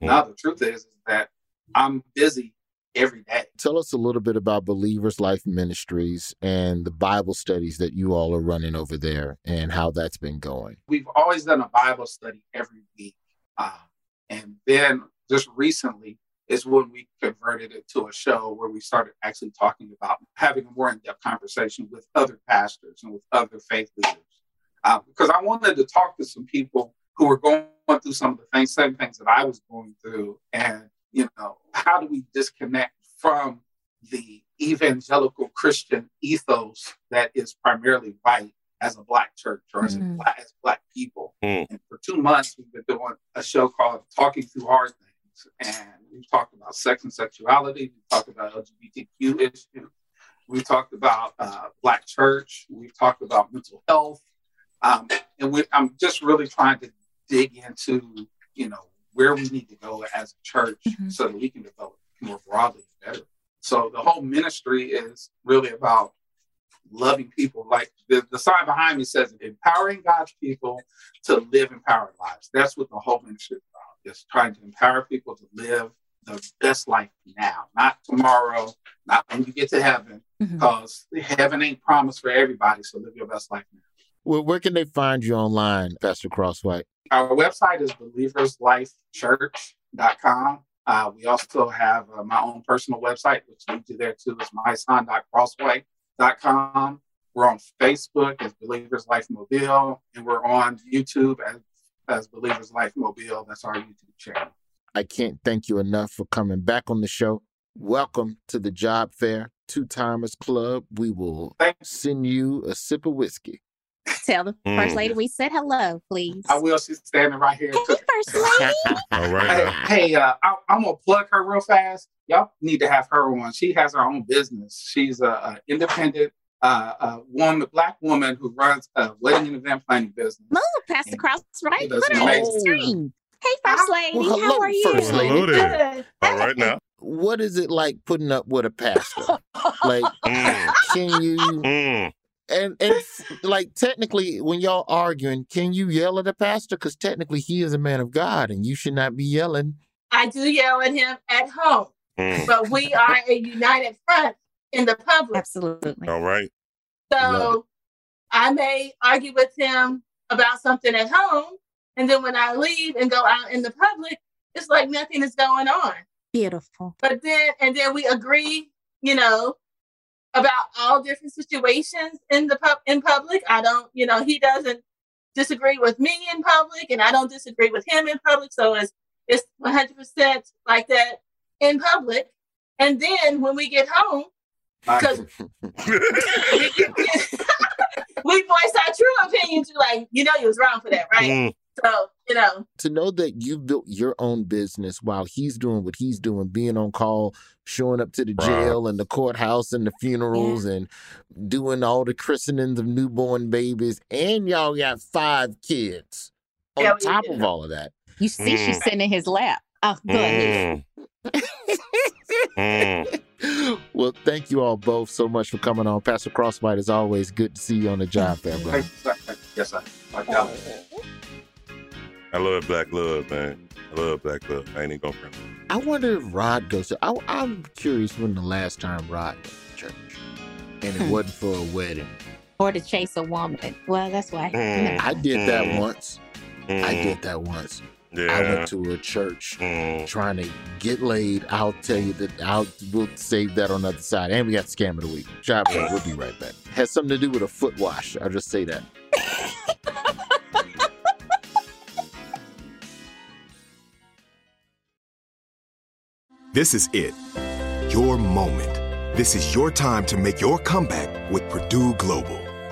Now, the truth is, is that I'm busy every day. Tell us a little bit about Believers Life Ministries and the Bible studies that you all are running over there and how that's been going. We've always done a Bible study every week. Uh, and then just recently is when we converted it to a show where we started actually talking about having a more in depth conversation with other pastors and with other faith leaders. Uh, because I wanted to talk to some people who were going through some of the things, same things that I was going through. And, you know, how do we disconnect from the evangelical Christian ethos that is primarily white as a black church or as, a Mhm. black, as black people? Mm. And for two months, we've been doing a show called Talking Through Hard Things. And we've talked about sex and sexuality. We've talked about LGBTQ issues. We've talked about uh, Black church. We've talked about mental health. Um, and we, I'm just really trying to dig into, you know, where we need to go as a church Mhm. so that we can develop more broadly better. So the whole ministry is really about loving people. Like the, the sign behind me says, empowering God's people to live empowered lives. That's what the whole ministry is about. Just trying to empower people to live the best life now, not tomorrow, not when you get to heaven, Mhm. because heaven ain't promised for everybody. So live your best life now. Well, where can they find you online, Pastor Crosswhite? Our website is believerslifechurch.com. Uh, we also have uh, my own personal website, which leads you there too, is myson.crosswhite.com. We're on Facebook as Believers Life Mobile, and we're on YouTube as, as Believers Life Mobile. That's our YouTube channel. I can't thank you enough for coming back on the show. Welcome to the Job Fair Two Timers Club. We will Thanks. send you a sip of whiskey. Tell the first Mm. lady we said hello, please. I will. She's standing right here. Hey, first lady. All right. Hey, hey uh, I, I'm gonna plug her real fast. Y'all need to have her on. She has her own business. She's a, a independent uh, a woman, black woman who runs a wedding and event planning business. Move, Pastor Cross, right? She does Put her on amazing the screen. Hey, First Lady, Well, how are you? First Lady. Hello there. All right now. What is it like putting up with a pastor? like, Mm, can you mm. and and like technically when y'all arguing, can you yell at a pastor? Because technically he is a man of God, and you should not be yelling. I do yell at him at home, Mm. but we are a united front in the public. Absolutely. All right. Love So I may argue with him about something at home, and then when I leave and go out in the public, it's like nothing is going on. Beautiful. But then, and then we agree, you know, about all different situations in the pub in public. I don't, you know, he doesn't disagree with me in public, and I don't disagree with him in public. So it's it's one hundred percent like that in public. And then when we get home, because we, we voice our true opinions, we're like, you know, you was wrong for that, right? Mm. So you know, to know that you've built your own business while he's doing what he's doing, being on call, showing up to the Right. jail and the courthouse and the funerals and doing all the christenings of newborn babies, and y'all got five kids on Yeah, top do. of all of that. You see, she's Mm. sitting in his lap. Oh, go ahead. Mm. Mm. well, thank you all both so much for coming on. Pastor Crosswhite, as always, good to see you on the job, fair brother. Thank sir. Yes, sir. Like. I love black love, man. I love black love. I ain't even gonna front. I wonder if Rod goes to. I, I'm curious when the last time Rod went to church, and it wasn't for a wedding. Or to chase a woman. Well, that's why. Mm. I did that Mm. once. I Mm. did that once. Yeah. I went to a church Mm. trying to get laid. I'll tell you that I'll we'll save that on the other side. And we got scam of the week. Job done. We'll be right back. Has something to do with a foot wash. I'll just say that. This is it. Your moment. This is your time to make your comeback with Purdue Global.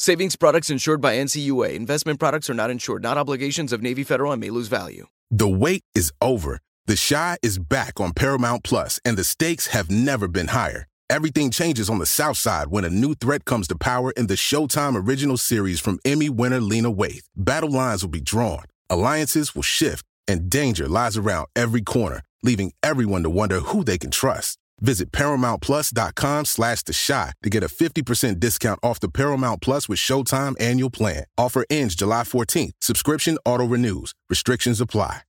Savings products insured by NCUA. Investment products are not insured, not obligations of Navy Federal and may lose value. The wait is over. The Chi is back on Paramount Plus, and the stakes have never been higher. Everything changes on the South Side when a new threat comes to power in the Showtime original series from Emmy winner Lena Waithe. Battle lines will be drawn, alliances will shift, and danger lies around every corner, leaving everyone to wonder who they can trust. Visit ParamountPlus.com slash The Shot to get a 50% discount off the Paramount Plus with Showtime annual plan. Offer ends July 14th. Subscription auto-renews. Restrictions apply.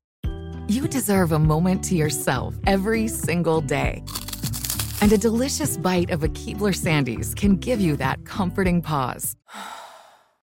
You deserve a moment to yourself every single day. And a delicious bite of a Keebler Sandies can give you that comforting pause.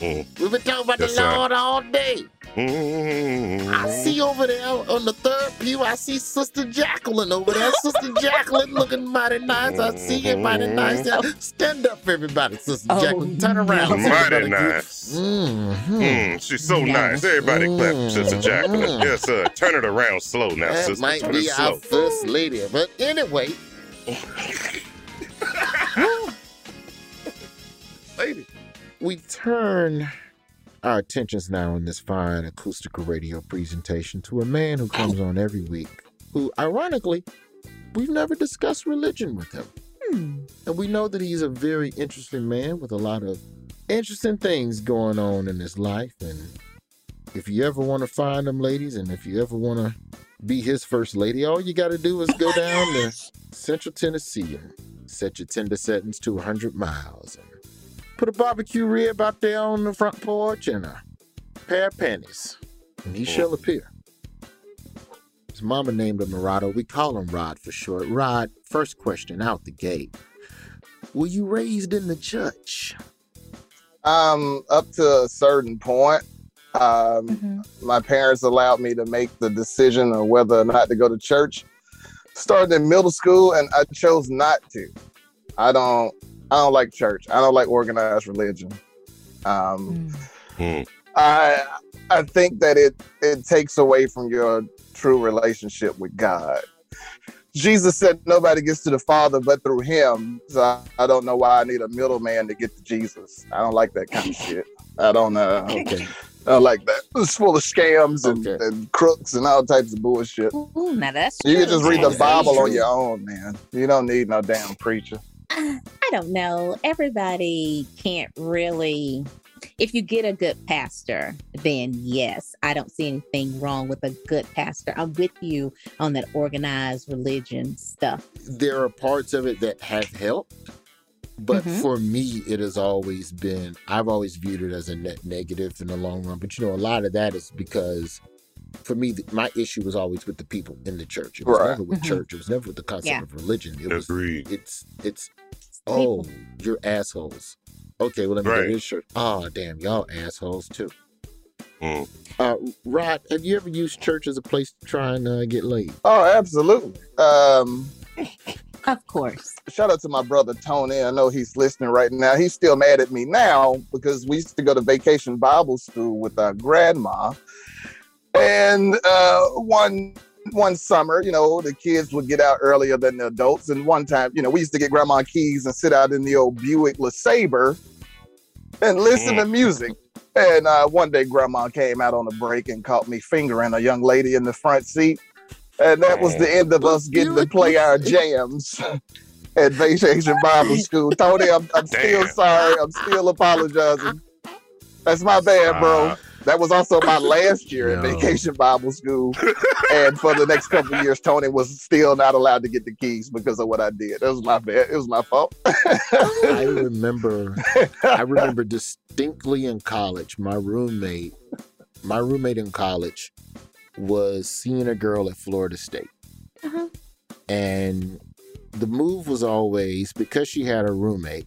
Mm. We've been talking about Yes, the sir. Lord all day. Mm. I see over there on the third pew, I see Sister Jacqueline over there. Sister Jacqueline looking mighty nice. I see you mighty nice. Stand up for everybody, Sister Oh, Jacqueline. Turn around. Mighty Jacqueline. nice. Mhm. Mm, she's so No. nice. Everybody clap, Sister Jacqueline. Mm. Yes, sir. Turn it around slow now, That sister. might Turn be it our slow. first lady. But anyway, Lady. We turn our attentions now in this fine acoustical radio presentation to a man who comes on every week, who, ironically, we've never discussed religion with him. Hmm. And we know that he's a very interesting man with a lot of interesting things going on in his life. And if you ever want to find him, ladies, and if you ever want to be his first lady, all you got to do is go down to Central Tennessee and set your Tinder settings to 100 miles. And put a barbecue rib out there on the front porch and a pair of panties, and he shall appear. His mama named him Rado. We call him Rod for short. Rod, first question out the gate. Were you raised in the church? Um, up to a certain point, um, Mhm. my parents allowed me to make the decision of whether or not to go to church. Started in middle school, and I chose not to. I don't. I don't like church. I don't like organized religion. Um, Mm. I I think that it it takes away from your true relationship with God. Jesus said nobody gets to the Father but through Him. So I, I don't know why I need a middleman to get to Jesus. I don't like that kind of shit. I don't know. Okay. I don't like that. It's full of scams and, Okay. and crooks and all types of bullshit. Ooh, now that's You can just read the Bible on your own, man. You don't need no damn preacher. I don't know. Everybody can't really. If you get a good pastor, then yes, I don't see anything wrong with a good pastor. I'm with you on that organized religion stuff. There are parts of it that have helped, but Mhm. for me, it has always been, I've always viewed it as a net negative in the long run. But you know, a lot of that is because for me, th- my issue was always with the people in the church. It was Right. never with Mhm. church. It was never with the concept Yeah. of religion. It was Agreed. it's it's oh people. you're assholes okay well let me go Right. to this church oh damn y'all assholes too Mm. uh rod have you ever used church as a place to try and uh, get laid Oh, absolutely. Um, Of course. shout out to my brother Tony. I know he's listening right now. He's still mad at me now because we used to go to vacation Bible school with our grandma. And uh, one one summer, you know, the kids would get out earlier than the adults. And one time, you know, we used to get grandma keys and sit out in the old Buick LeSabre and listen to music. And uh, one day, grandma came out on a break and caught me fingering a young lady in the front seat. And that was the end of us getting to play our jams at Vacation Bible School. Tony, I'm, I'm still sorry. I'm still apologizing. That's my bad, bro. That was also my last year at Vacation Bible School. and for the next couple of years, Tony was still not allowed to get the keys because of what I did. That was my bad. It was my fault. i remember i remember distinctly in college my roommate my roommate in college was seeing a girl at florida state Uh-huh. and the move was always because she had a roommate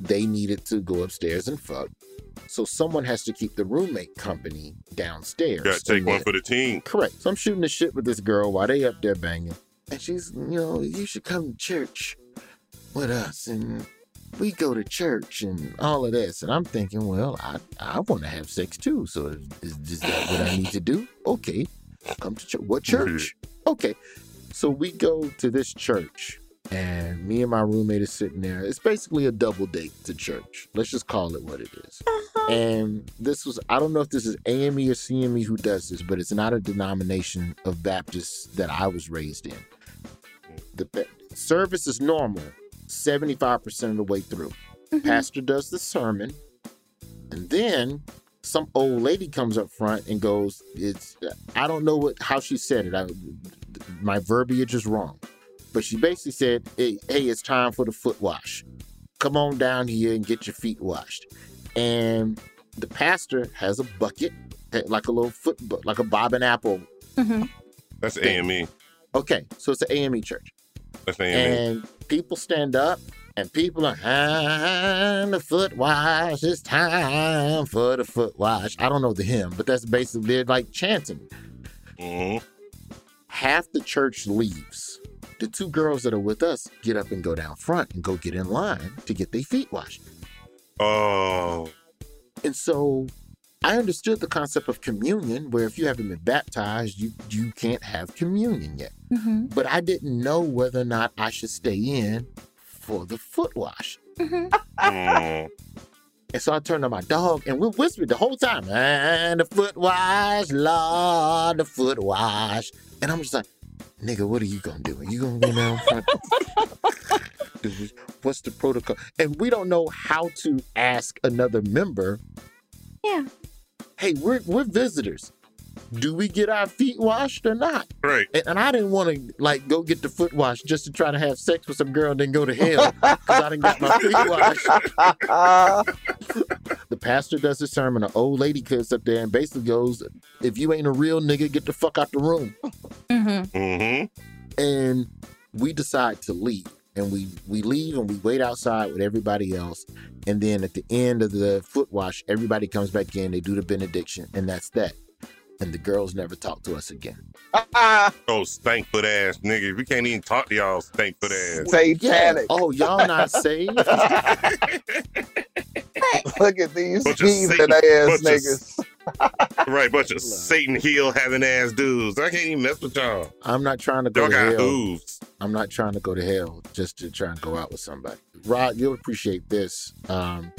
they needed to go upstairs and fuck so someone has to keep the roommate company downstairs Gotta take one for the team. correct. So i'm shooting the shit with this girl while they up there banging. And she's you know you should come to church with us and we go to church and all of this. And i'm thinking well i i want to have sex too. So is, is that what i need to do? Okay. Come to church what church? Okay. So we go to this church and me and my roommate is sitting there. It's basically a double date to church. Let's just call it what it is uh-huh. And this was i don't know if this is ame or cme who does this but it's not a denomination of baptists that i was raised in the service is normal 75% of the way through Mhm. pastor does the sermon and then some old lady comes up front and goes, "It's I don't know what how she said it. I, my verbiage is wrong, but she basically said, hey, hey, it's time for the foot wash. Come on down here and get your feet washed." And the pastor has a bucket, eh, like a little foot, bu- like a bob and apple. That's AME. Okay, so it's an AME church. That's AME. And people stand up and people are, time the foot wash. It's time for the foot wash. I don't know the hymn, but that's basically, they're like chanting. Mhm. Half the church leaves. The two girls that are with us get up and go down front and go get in line to get their feet washed. Oh. And so I understood the concept of communion, where if you haven't been baptized, you, you can't have communion yet. Mm-hmm. But I didn't know whether or not I should stay in for the foot wash. Mm. And so I turned to my dog and we whispered the whole time, and the foot wash, Lord, the foot wash. And I'm just like, nigga, what are you gonna do? Are you gonna go down front? Dude, What's the protocol? And we don't know how to ask another member, Yeah. hey, we're we're visitors. Do we get our feet washed or not? Right. And, and I didn't want to like go get the foot wash just to try to have sex with some girl and then go to hell because I didn't get my feet washed. the pastor does his sermon. An old lady comes up there and basically goes, "If you ain't a real nigga, get the fuck out the room." Mm-hmm. Mm-hmm. And we decide to leave, and we we leave and we wait outside with everybody else. And then at the end of the foot wash, everybody comes back in. They do the benediction, and that's that. And the girls never talk to us again. Oh, stank foot ass niggas. We can't even talk to y'all stank foot ass. Satanic. Oh, y'all not saved? Look at these Bunch of heathen ass bunch of niggas. Right, bunch of Satan heel having ass dudes. I can't even mess with y'all. I'm not trying to go Y'all to got hell. hooves. I'm not trying to go to hell just to try and go out with somebody. Rod, you'll appreciate this. Um,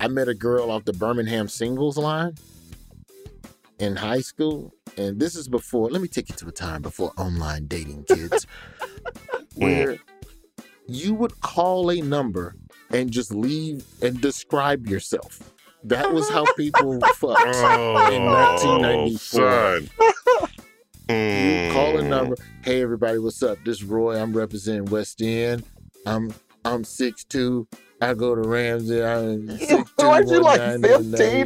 I met a girl off the Birmingham singles line in high school. And this is before, let me take you to a time before online dating, kids, where you would call a number and just leave and describe yourself. That was how people fucked in 1994. Oh, son. You call a Mm. number. Hey everybody, what's up? This is Roy. I'm representing West End. I'm I'm 6'2". I go to Ramsay. I'm 6'2", Weren't you like 15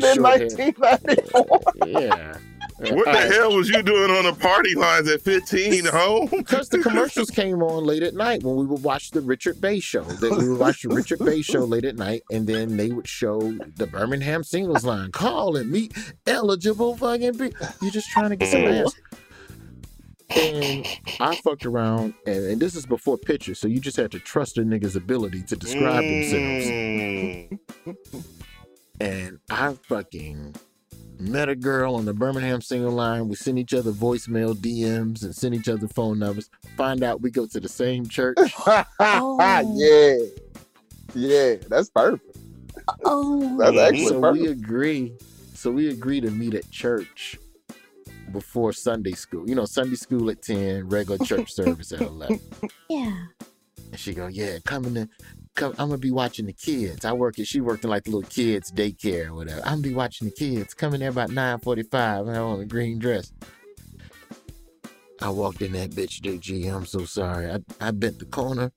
in 1994? Yeah. What the hell was you doing on the party lines at 15, home? Because the commercials came on late at night when we would watch the Richard Bey show. That we would watch the Richard Bey show late at night, and then they would show the Birmingham singles line. Call and meet eligible fucking people. You're just trying to get some ass. And I fucked around, and, and this is before pictures, so you just had to trust a nigga's ability to describe themselves. Mm. And I fucking met a girl on the Birmingham single line. We send each other voicemail DMs and send each other phone numbers. Find out we go to the same church. yeah. Yeah, that's perfect. Oh. That's actually so perfect. we agree. So we agree to meet at church before Sunday school. You know, Sunday school at 10, regular church service at 11. Yeah. And she go, yeah, coming to, come, I'm gonna be watching the kids. I work at, she worked in like the little kids daycare or whatever. I'm gonna be watching the kids. Coming there about 9:45. and I on a green dress. I walked in that bitch, DG. I'm so sorry. I, I bent the corner.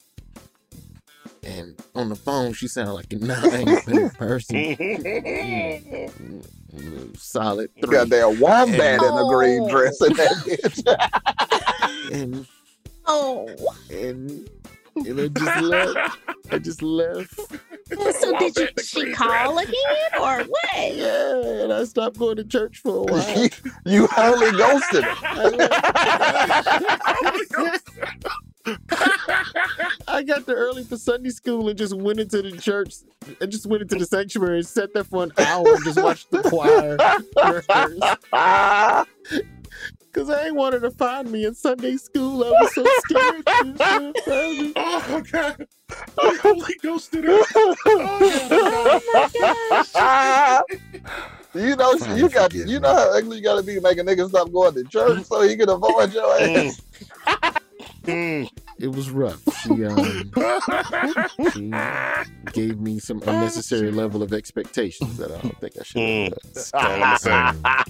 And on the phone, she sounded like a nine person. Solid three. Got that wombat in a green dress in that bitch. And Oh. and and I just left. I just left. So did you, she call again or what? Yeah, and I stopped going to church for a while. you Holy Ghosted her. I got there early for Sunday school and just went into the church. and just went into the sanctuary and sat there for an hour and just watched the choir rehearse. Cause I ain't wanted to find me in Sunday school. I was so scared. she was gonna find me. Oh, God. I Holy ghosted her. you know, Fine, you got, you me. know how ugly you gotta be to make a nigga stop going to church so he can avoid your ass. Mm. It was rough. She um she gave me some unnecessary level of expectations that I don't think I should have.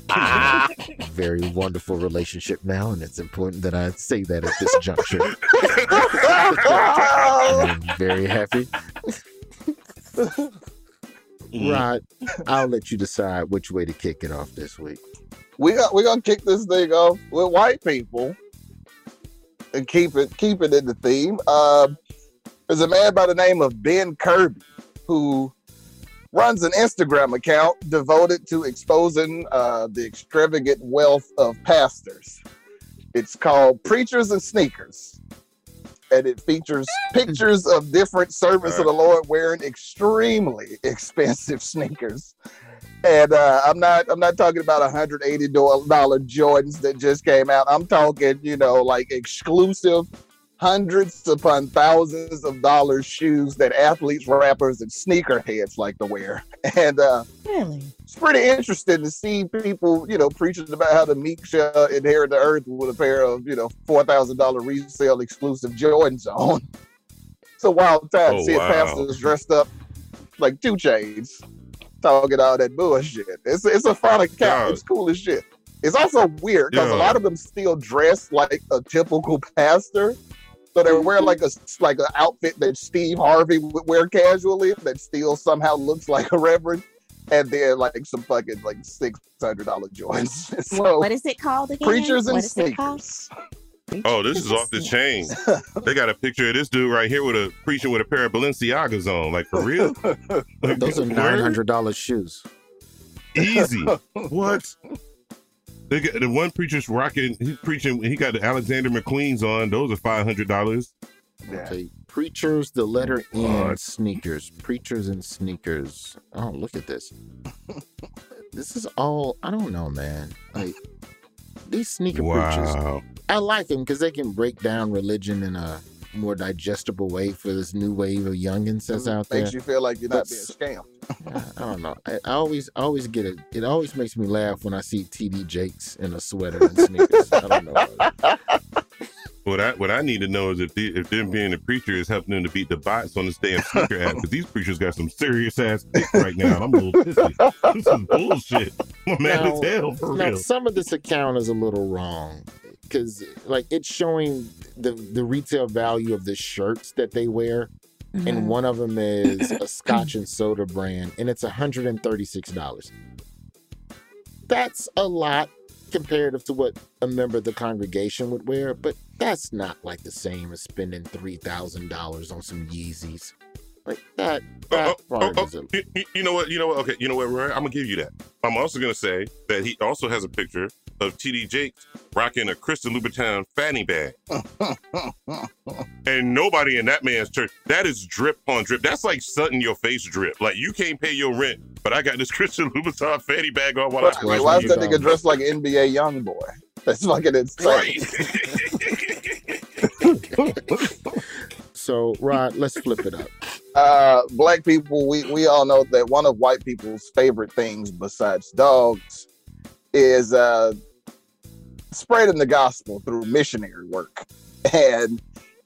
Mm, Very wonderful relationship now, and it's important that I say that at this juncture. I'm very happy. Rod, I'll let you decide which way to kick it off this week. we got we're gonna kick this thing off with white people and keep it keep it in the theme. Um, there's a man by the name of Ben Kirby who runs an Instagram account devoted to exposing uh, the extravagant wealth of pastors. It's called Preachers and Sneakers. And it features pictures of different servants of the Lord wearing extremely expensive sneakers. And uh, I'm not I'm not talking about 180 dollar Jordans that just came out. I'm talking, you know, like exclusive hundreds upon thousands of dollars shoes that athletes, rappers, and sneakerheads like to wear. And uh, Really? it's pretty interesting to see people, you know, preaching about how the meek shall inherit the earth with a pair of, you know, four thousand dollar resale exclusive Jordans on. It's a wild time Oh, seeing wow. pastors dressed up like 2 Chainz, talking all that bullshit. It's it's a fun account. God. It's cool as shit. It's also weird because a lot of them still dress like a typical pastor. So they wear like a like an outfit that Steve Harvey would wear casually that still somehow looks like a reverend, and then like some fucking like six hundred dollar joints. So what is it called again? preachers and What is it called? sneakers. Oh, this is off the chain. They got a picture of this dude right here with a preaching with a pair of Balenciagas on. Like for real? Like, Those are nine hundred dollars shoes. Easy. what? They got, the one preacher's rocking. He's preaching. He got the Alexander McQueen's on. Those are five hundred dollars. Okay, preachers, the letter oh, N, What? sneakers, preachers and sneakers. Oh, look at this. this is all. I don't know, man. Like these sneaker preachers. I like them because they can break down religion in a more digestible way for this new wave of youngins that's mm-hmm. out there. Makes you feel like you're not being That's- scammed. I don't know. I, I always, I always get it. It always makes me laugh when I see TD Jakes in a sweater and sneakers. I don't know. About it. What I what I need to know is if the, if them being a preacher is helping them to beat the bots on this damn sneaker app because these preachers got some serious ass dicks right now. I'm a little pissy. This is bullshit. I'm mad as hell for real. now, real. some of this account is a little wrong because, like, it's showing the the retail value of the shirts that they wear, and mm-hmm. one of them is a Scotch and soda brand, and it's hundred and thirty six dollars. That's a lot comparative to what a member of the congregation would wear, but that's not like the same as spending three thousand dollars on some Yeezys. Like that. Oh, that oh, oh, part Oh, is a you, you- you know what? You know what? Okay, you know what, Roy? I'm gonna give you that. I'm also gonna say that he also has a picture of TD Jakes rocking a Christian Louboutin fanny bag, and nobody in that man's church. That is drip on drip. That's like something your face drip. Like you can't pay your rent, but I got this Christian Louboutin fanny bag on while I. I mean, why is that nigga dressed like an NBA young boy? That's fucking insane. So, Rod, let's flip it up. uh, black people, we, we all know that one of white people's favorite things besides dogs is uh, spreading the gospel through missionary work. And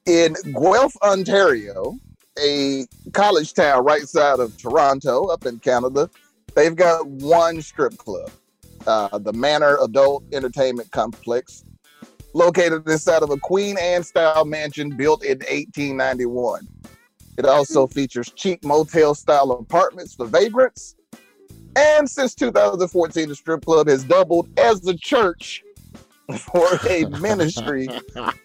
in Guelph, Ontario, a college town right side of Toronto, up in Canada, they've got one strip club, uh, the Manor Adult Entertainment Complex, located inside of a Queen Anne style mansion built in 1891. It also features cheap motel style apartments for vagrants. And since 2014, the strip club has doubled as a church for a ministry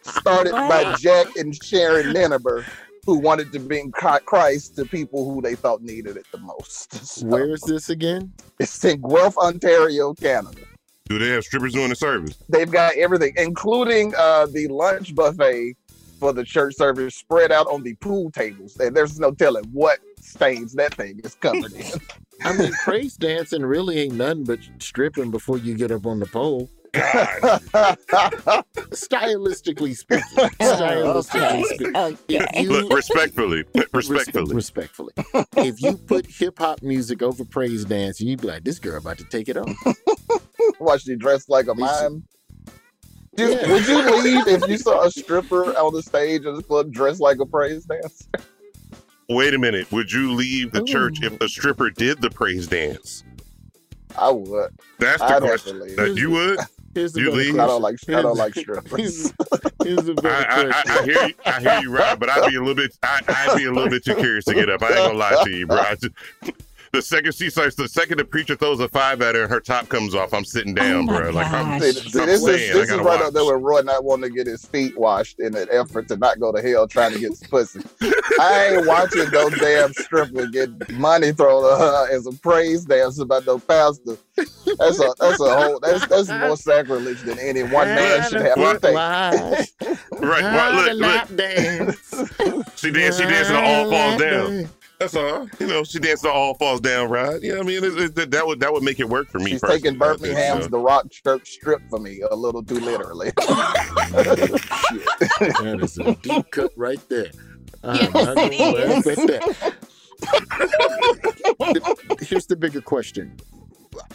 started by Jack and Sharon Ninaber, who wanted to bring Christ to people who they felt needed it the most. So, Where is this again? It's in Guelph, Ontario, Canada. Do they have strippers doing the service? They've got everything, including uh, the lunch buffet for the church service spread out on the pool tables. And there's no telling what stains that thing is covered in. I mean, praise dancing really ain't nothing but stripping before you get up on the pole. Stylistically speaking, stylistically speaking, if you Look, respectfully, respectfully. respectfully, if you put hip hop music over praise dance, you'd be like, "This girl about to take it off." Watch she dressed like a mime. Dude, Would you leave if you saw a stripper on the stage of the club dressed like a praise dancer? Wait a minute. Would you leave the church if a stripper did the praise dance? I would. That's the I'd question. That you would? Here's the You better leave? I don't like I don't like strippers. Here's the I, better I, I. I hear you. I hear you, Rob. But I'd be a little bit. I, I'd be a little bit too curious to get up. I ain't gonna lie to you, bro. I just- the second she starts, the second the preacher throws a five at her, and her top comes off. I'm sitting oh down, my bro. Like I'm, See, gosh. see, I'm this playing. is this is right watch. up there with Roy not wanting to get his feet washed in an effort to not go to hell trying to get some pussy. I ain't watching no damn stripper get money thrown at her as a praise dance about no pastor. That's a that's a whole that's that's more sacrilege than any one man should have to take. Right, right, the look, look. dance. She dance, she dancing to all falls down. That's all. You know, she danced to all falls down, right? Yeah, I mean, it, it, that- that would that would make it work for me. She's personally. taking I think Birmingham's so. The Rock church strip for me a little too literally. That is a deep cut right there. Ah, I'm Yes, not gonna it laugh is. at that. The- Here's the bigger question.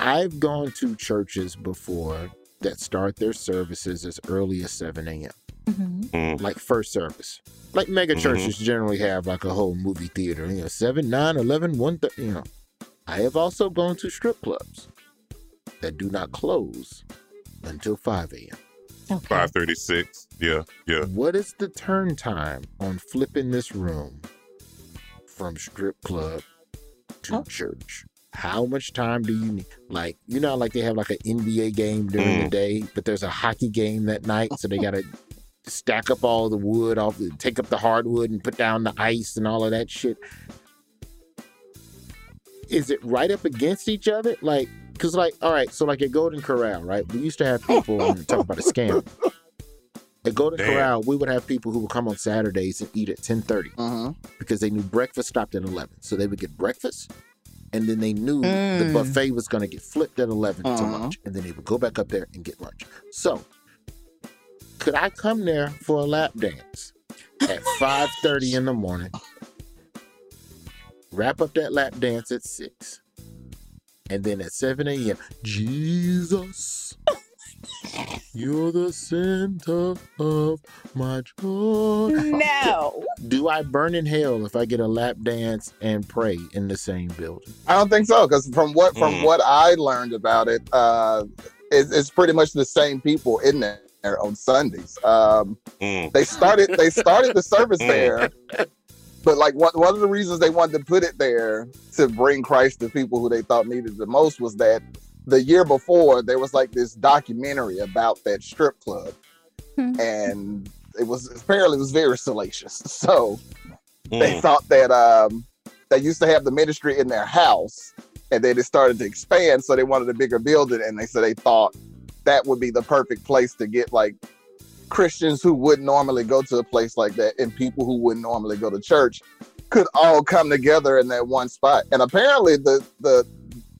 I've gone to churches before that start their services as early as 7 a.m. Mhm. Mm. like first service. Like mega Mhm. generally have like a whole movie theater, you know, 7, 9, 11, 1, th- you know. I have also gone to strip clubs that do not close until 5 a.m. Okay. Five thirty six. Yeah, yeah. What is the turn time on flipping this room from strip club to Oh. church? How much time do you need? Like, you know, like they have like an NBA game during the Mm. day, but there's a hockey game that night, so they gotta stack up all the wood off, the take up the hardwood and put down the ice and all of that shit. Is it right up against each other? Like, cause like, all right, so like at Golden Corral, right? We used to have people and talk about a scam. At Golden Damn. Corral, we would have people who would come on Saturdays and eat at 10:30 Mhm. because they knew breakfast stopped at 11. So they would get breakfast and then they knew the Mm. buffet was going to get flipped at 11 to Uh-huh. lunch and then they would go back up there and get lunch. So, could I come there for a lap dance at 5:30 in the morning? Wrap up that lap dance at 6. And then at 7 a.m., Jesus, you're the center of my joy. No. Do I burn in hell if I get a lap dance and pray in the same building? I don't think so, because from what from Mm. what I learned about it, uh, it's, it's pretty much the same people in there on Sundays. Um, Mm. they started they started the service Mm. there, but like one one of the reasons they wanted to put it there to bring Christ to people who they thought needed the most was that the year before there was like this documentary about that strip club, Hmm. and it was apparently it was very salacious. So they Mm. thought that um they used to have the ministry in their house and then it started to expand so they wanted a bigger building and they said they thought that would be the perfect place to get like christians who wouldn't normally go to a place like that and people who wouldn't normally go to church could all come together in that one spot and apparently the the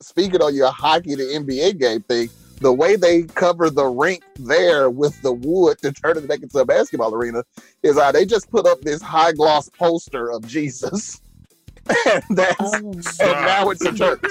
speaking on your hockey to nba game thing the way they cover the rink there with the wood to turn it back into a basketball arena is uh, they just put up this high gloss poster of Jesus. and that's Oh, and now it's a church.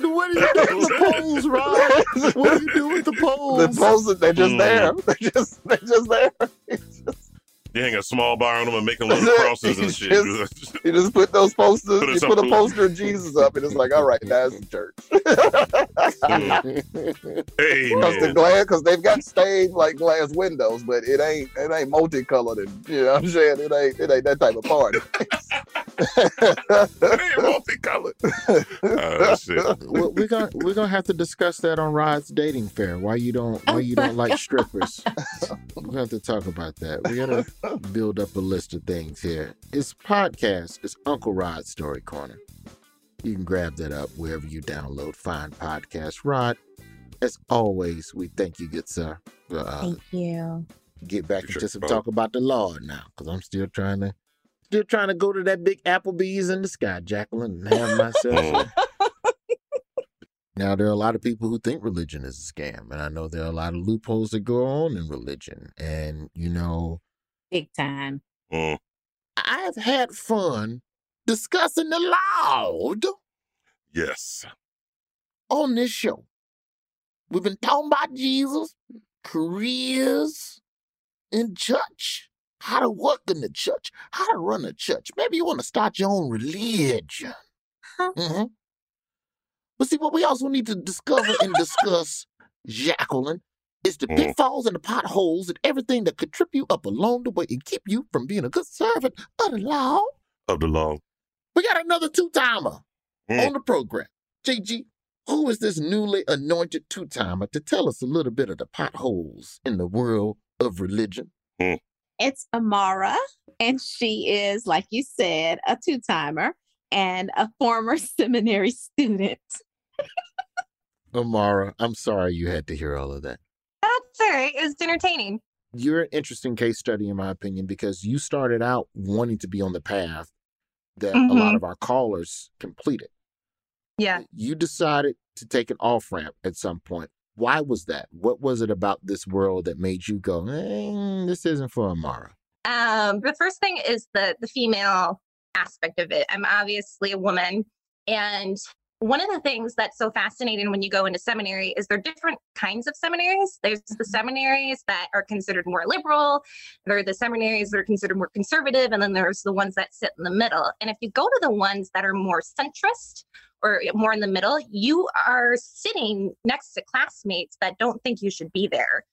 What are you doing with the poles, Rob? What are you doing with the poles? the posters they're just Mm. there. They're just they're just there. It's just- You hang a small bar on them and make a little crosses and It's shit. You just put those posters, Put you put a cool. poster of Jesus up, and it's like, all right, that's the church. hey Because the man. glass, because they've got stained like glass windows, but it ain't it ain't multicolored, and you know what I'm saying it ain't it ain't that type of party. Hey, multicolored. Oh shit. Well, we're gonna we're gonna have to discuss that on Rod's dating fair. Why you don't why you don't like strippers? We're gonna have to talk about that. We gotta build up a list of things here. It's podcast. It's Uncle Rod's Story Corner. You can grab that up wherever you download fine Podcast Rod, as always, we thank you, good sir. Uh, Thank you. get back Sure. into some Oh. talk about the Lord now, because I'm still trying to still trying to go to that big Applebee's in the sky, Jacqueline, and have myself. Now there are a lot of people who think religion is a scam, and I know there are a lot of loopholes that go on in religion. And you know, Big time. Mm. I've had fun discussing the Lord Yes. on this show. We've been talking about Jesus, careers in church, how to work in the church, how to run a church. Maybe you want to start your own religion. Mm-hmm. But see, what we also need to discover and discuss, Jacqueline, is the Mm. pitfalls and the potholes and everything that could trip you up along the way and keep you from being a good servant of the law. Of the law. We got another two timer Mm. on the program. JG, who is this newly anointed two timer to tell us a little bit of the potholes in the world of religion? It's Amara, and she is, like you said, a two timer and a former seminary student. Amara, I'm sorry you had to hear all of that. All right. It was entertaining. You're an interesting case study, in my opinion, because you started out wanting to be on the path that a lot Mhm. of our callers completed. Yeah. You decided to take an off ramp at some point. Why was that? What was it about this world that made you go, eh, this isn't for Amara? Um, the first thing is the the female aspect of it. I'm obviously a woman, and one of the things that's so fascinating when you go into seminary is there are different kinds of seminaries. There's the seminaries that are considered more liberal, there are the seminaries that are considered more conservative, and then there's the ones that sit in the middle. And if you go to the ones that are more centrist or more in the middle, you are sitting next to classmates that don't think you should be there.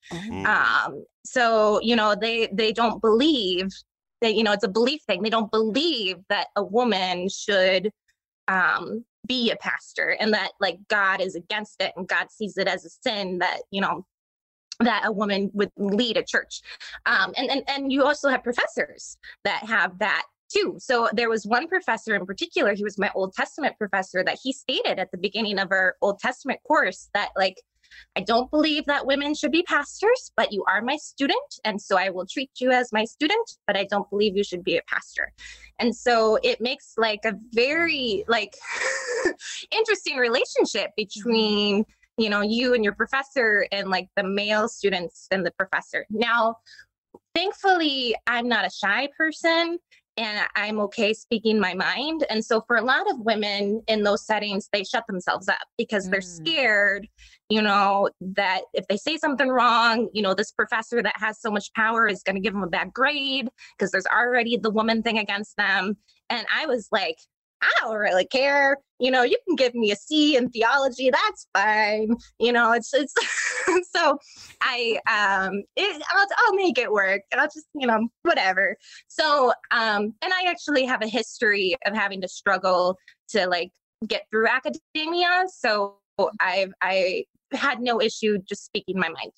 Um, so you know they they don't believe that you know it's a belief thing. They don't believe that a woman should um, be a pastor and that like God is against it and God sees it as a sin that you know that a woman would lead a church. Um, and, and and you also have professors that have that too. So there was one professor in particular, he was my Old Testament professor, that he stated at the beginning of our Old Testament course that like I don't believe that women should be pastors, but you are my student. And so I will treat you as my student, but I don't believe you should be a pastor. And so it makes like a very like interesting relationship between, you know, you and your professor and like the male students and the professor. Now, thankfully, I'm not a shy person and I'm okay speaking my mind. And so for a lot of women in those settings, they shut themselves up because they're mm. scared, you know, that if they say something wrong, you know, this professor that has so much power is going to give them a bad grade because there's already the woman thing against them. And I was like, I don't really care. You know, you can give me a C in theology. That's fine. You know, it's it's so I um it, I'll, I'll make it work. I'll just you know whatever. So um and I actually have a history of having to struggle to like get through academia. So I've I had no issue just speaking my mind.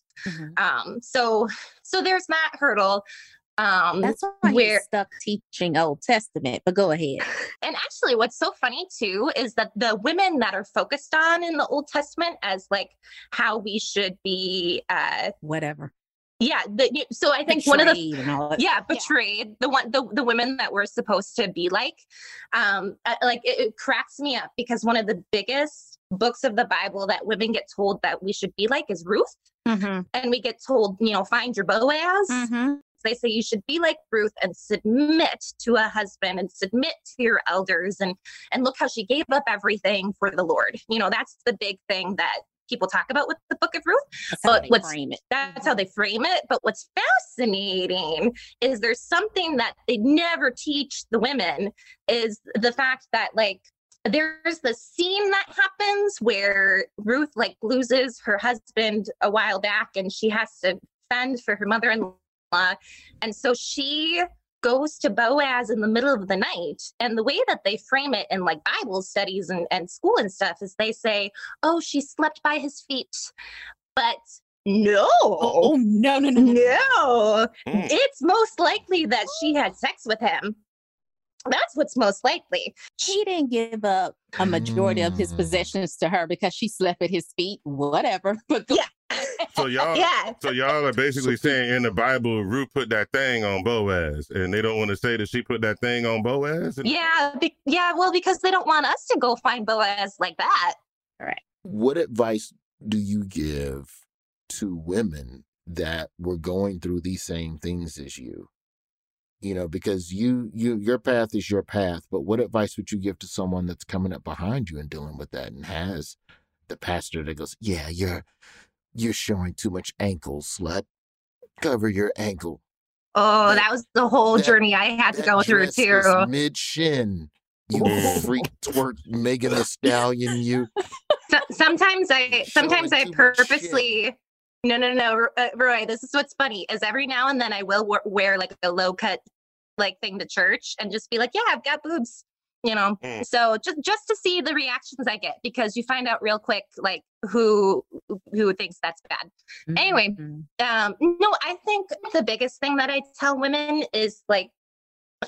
Um so so there's that hurdle. Um That's why you're stuck teaching Old Testament. But go ahead. and actually, what's so funny too is that the women that are focused on in the Old Testament as like how we should be, uh, Whatever. yeah. The, so I think one of the and all that. yeah betrayed the one the, the women that we're supposed to be like, um, uh, like it, it cracks me up because one of the biggest books of the Bible that women get told that we should be like is Ruth, Mm-hmm. and we get told you know find your Boaz. They say you should be like Ruth and submit to a husband and submit to your elders and and look how she gave up everything for the Lord. You know, that's the big thing that people talk about with the book of Ruth. That's how but they what's frame it. that's how mm-hmm. they frame it. But what's fascinating is there's something that they never teach the women is the fact that like there's the scene that happens where Ruth like loses her husband a while back and she has to fend for her mother-in-law and so she goes to Boaz in the middle of the night. And the way that they frame it in like Bible studies and, and school and stuff is they say, oh, she slept by his feet. But no. Oh, no, no, no, no. It's most likely that she had sex with him. That's what's most likely. He didn't give up a majority of Mm. his possessions to her because she slept at his feet. Whatever. But go- yeah. So y'all, Yeah. so y'all are basically saying in the Bible, Ruth put that thing on Boaz, and they don't want to say that she put that thing on Boaz. Yeah, be- yeah. Well, because they don't want us to go find Boaz like that. All right. What advice do you give to women that were going through these same things as you? You know, because you you your path is your path, but what advice would you give to someone that's coming up behind you and dealing with that and has the pastor that goes, "Yeah, you're You're showing too much ankle, slut. Cover your ankle. Oh, that, was the whole that- journey I had to go through too. Mid shin. You freak twerk Megan Thee Stallion, you. So, sometimes I sometimes I purposely no no no uh, Roy. This is what's funny is every now and then I will w- wear like a low cut like thing to church and just be like, yeah, I've got boobs, you know. Mm. So just just to see the reactions I get because you find out real quick like who who thinks that's bad. Anyway, um, no, I think the biggest thing that I tell women is like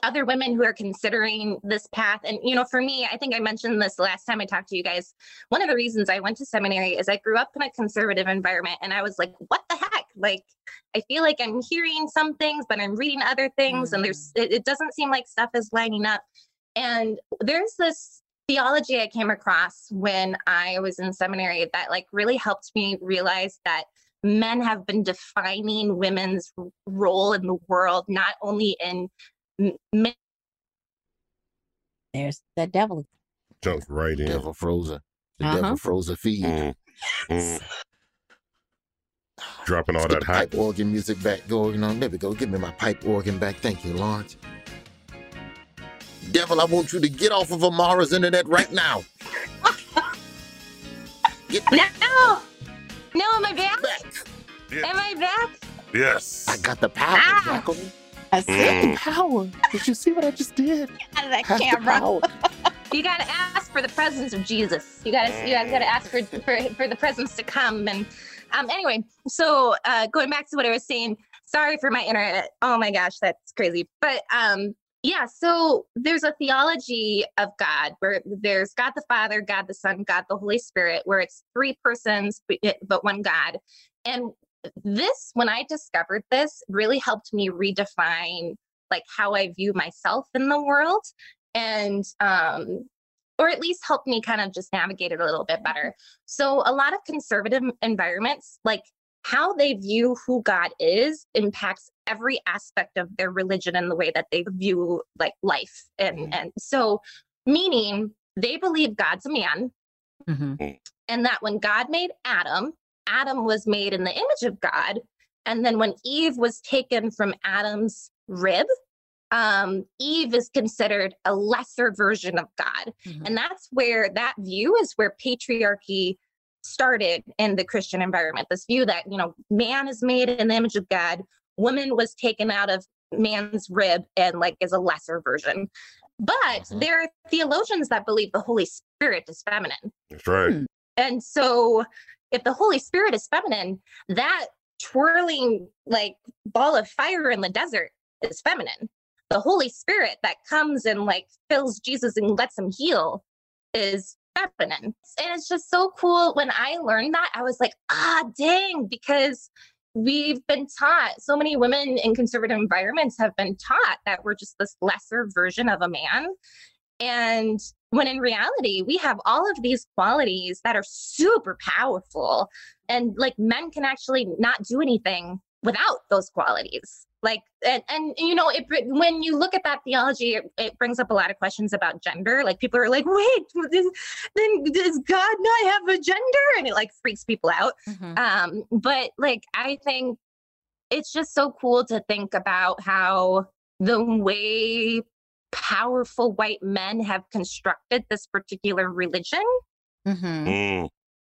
other women who are considering this path and you know for me i think i mentioned this last time i talked to you guys one of the reasons i went to seminary is i grew up in a conservative environment and i was like what the heck? Like i feel like i'm hearing some things but i'm reading other things and there's it, it doesn't seem like stuff is lining up. And there's this theology i came across when i was in seminary that like really helped me realize that men have been defining women's role in the world not only in m- men There's the devil. Jumped right in. Devil froze her. The Uh-huh. devil froze her feet. Mm. Mm. Dropping all Let's that the hype. pipe organ music back going on. There we go. Give me my pipe organ back. Thank you, Lawrence. Devil, I want you to get off of Amara's internet right now. no no am i back am i back Yes. I got the power, Ah. Jacqueline. I Mm. The power. Did you see what I just did? out of that Have the camera power. you gotta ask for the presence of jesus you gotta you gotta, gotta ask for, for for the presence to come and um anyway so uh going back to what i was saying sorry for my internet oh my gosh that's crazy but um yeah so there's a theology of god where there's god the father god the son god the holy spirit where it's three persons but one god. And this when i discovered this really helped me redefine like how i view myself in the world and um or at least help me kind of just navigate it a little bit better. So a lot of conservative environments like how they view who god is impacts every aspect of their religion and the way that they view like life and mm-hmm. and so meaning they believe god's a man mm-hmm. mm. and that when God made Adam, Adam was made in the image of God. And then when Eve was taken from Adam's rib, um, Eve is considered a lesser version of God. Mm-hmm. And that's where that view is where patriarchy started in the Christian environment. This view that, you know, man is made in the image of God, woman was taken out of man's rib and like is a lesser version. But there are theologians that believe the Holy Spirit is feminine. That's right. And so if the Holy Spirit is feminine, that twirling like ball of fire in the desert is feminine. The Holy Spirit that comes and like fills Jesus and lets him heal is feminine. And it's just so cool. When I learned that, I was like, ah, dang, because we've been taught, so many women in conservative environments have been taught that we're just this lesser version of a man. And when in reality, we have all of these qualities that are super powerful. And like men can actually not do anything without those qualities. Like, and, and you know, it, when you look at that theology, it, it brings up a lot of questions about gender. Like, people are like, wait, this- then does God not have a gender? And it like freaks people out. Um, but like, I think it's just so cool to think about how the way powerful white men have constructed this particular religion Mm.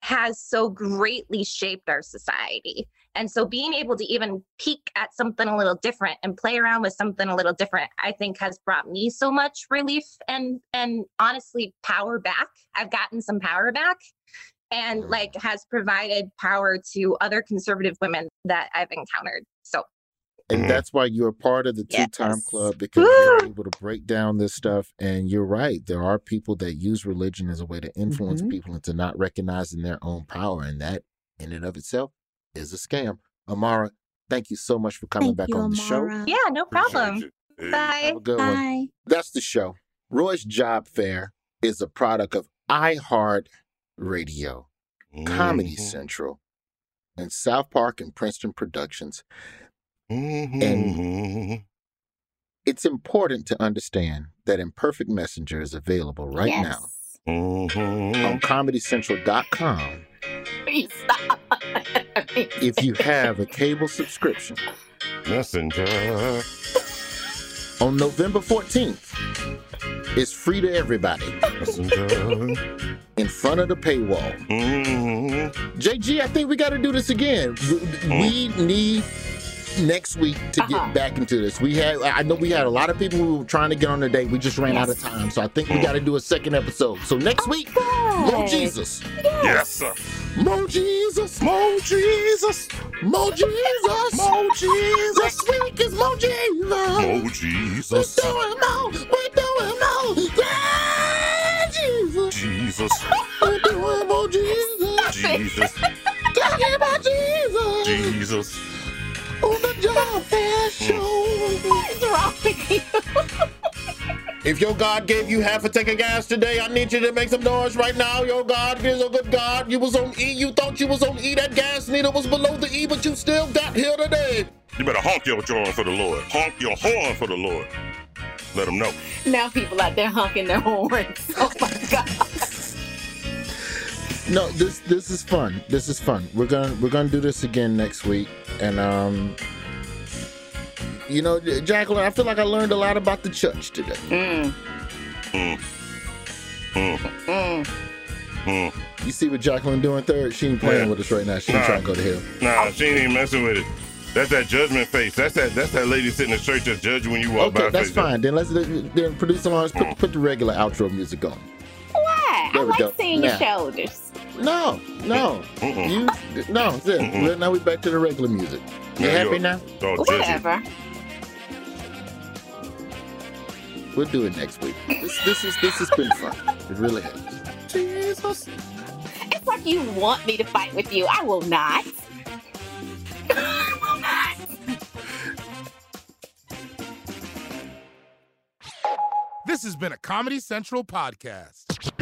has so greatly shaped our society. And so being able to even peek at something a little different and play around with something a little different, I think has brought me so much relief and and honestly power back. I've gotten some power back and like has provided power to other conservative women that I've encountered. So And that's why you're part of the two time Yes. club because you're able to break down this stuff. And you're right. There are people that use religion as a way to influence Mm-hmm. people into not recognizing their own power. And that, in and of itself, is a scam. Amara, thank you so much for coming Thank back you, on the show. yeah, no problem. Bye. Have a good one. That's the show. Roy's Job Fair is a product of iHeart Radio, Comedy mm-hmm. Central, and South Park and Princeton Productions. And mm-hmm. it's important to understand that Imperfect Messenger is available right now mm-hmm. on ComedyCentral.com Please stop. if you have a cable subscription. Messenger. On November 14th, it's free to everybody. Messenger. In front of the paywall. Mm-hmm. JG, I think we got to do this again. We we need next week to get Uh-huh. back into this. We had, I know we had a lot of people who were trying to get on the date. We just ran out of time, so I think we got to do a second episode. So next week, Mo Jesus, Yes, sir. Mo Jesus, Mo Jesus. Mo Jesus, Mo Jesus. This week is Mo Jesus. Mo We're doing Mo. We're doing Mo. Yeah, Jesus. Jesus. We're doing Mo Jesus. Jesus. Talking about Jesus. Jesus. On the Job Fair Show. What's wrong with you? If your God gave you half a tank of gas today, I need you to make some noise right now. Your God is a good God. You was on E, you thought you was on E. That gas needle was below the E, but you still got here today. You better honk your horn for the Lord. Honk your horn for the Lord. Let them know. Now people out there honking their horns. Oh my God. No, this this is fun. This is fun. We're gonna we're gonna do this again next week, and um, you know, Jacqueline, I feel like I learned a lot about the church today. Mm. Mm. Mm. Mm. Mm. You see what Jacqueline doing third? She ain't playing Yeah. with us right now. She ain't Nah. trying to go to hell. Nah, she ain't even messing with it. That's that judgment face. That's that. That's that lady sitting in the church that judge when you walk by. Okay, that's face. fine. Then let's then producer Lawrence put, put the regular outro music on. Why? There I like go. seeing your Now. shoulders. No, no, Mm-mm. you no. Now we back to the regular music. You Now happy now? Oh, judgy. Whatever. We'll do it next week. This, this is this has been fun. It really has. Jesus. It's like you want me to fight with you. I will not. I will not. This has been a Comedy Central podcast.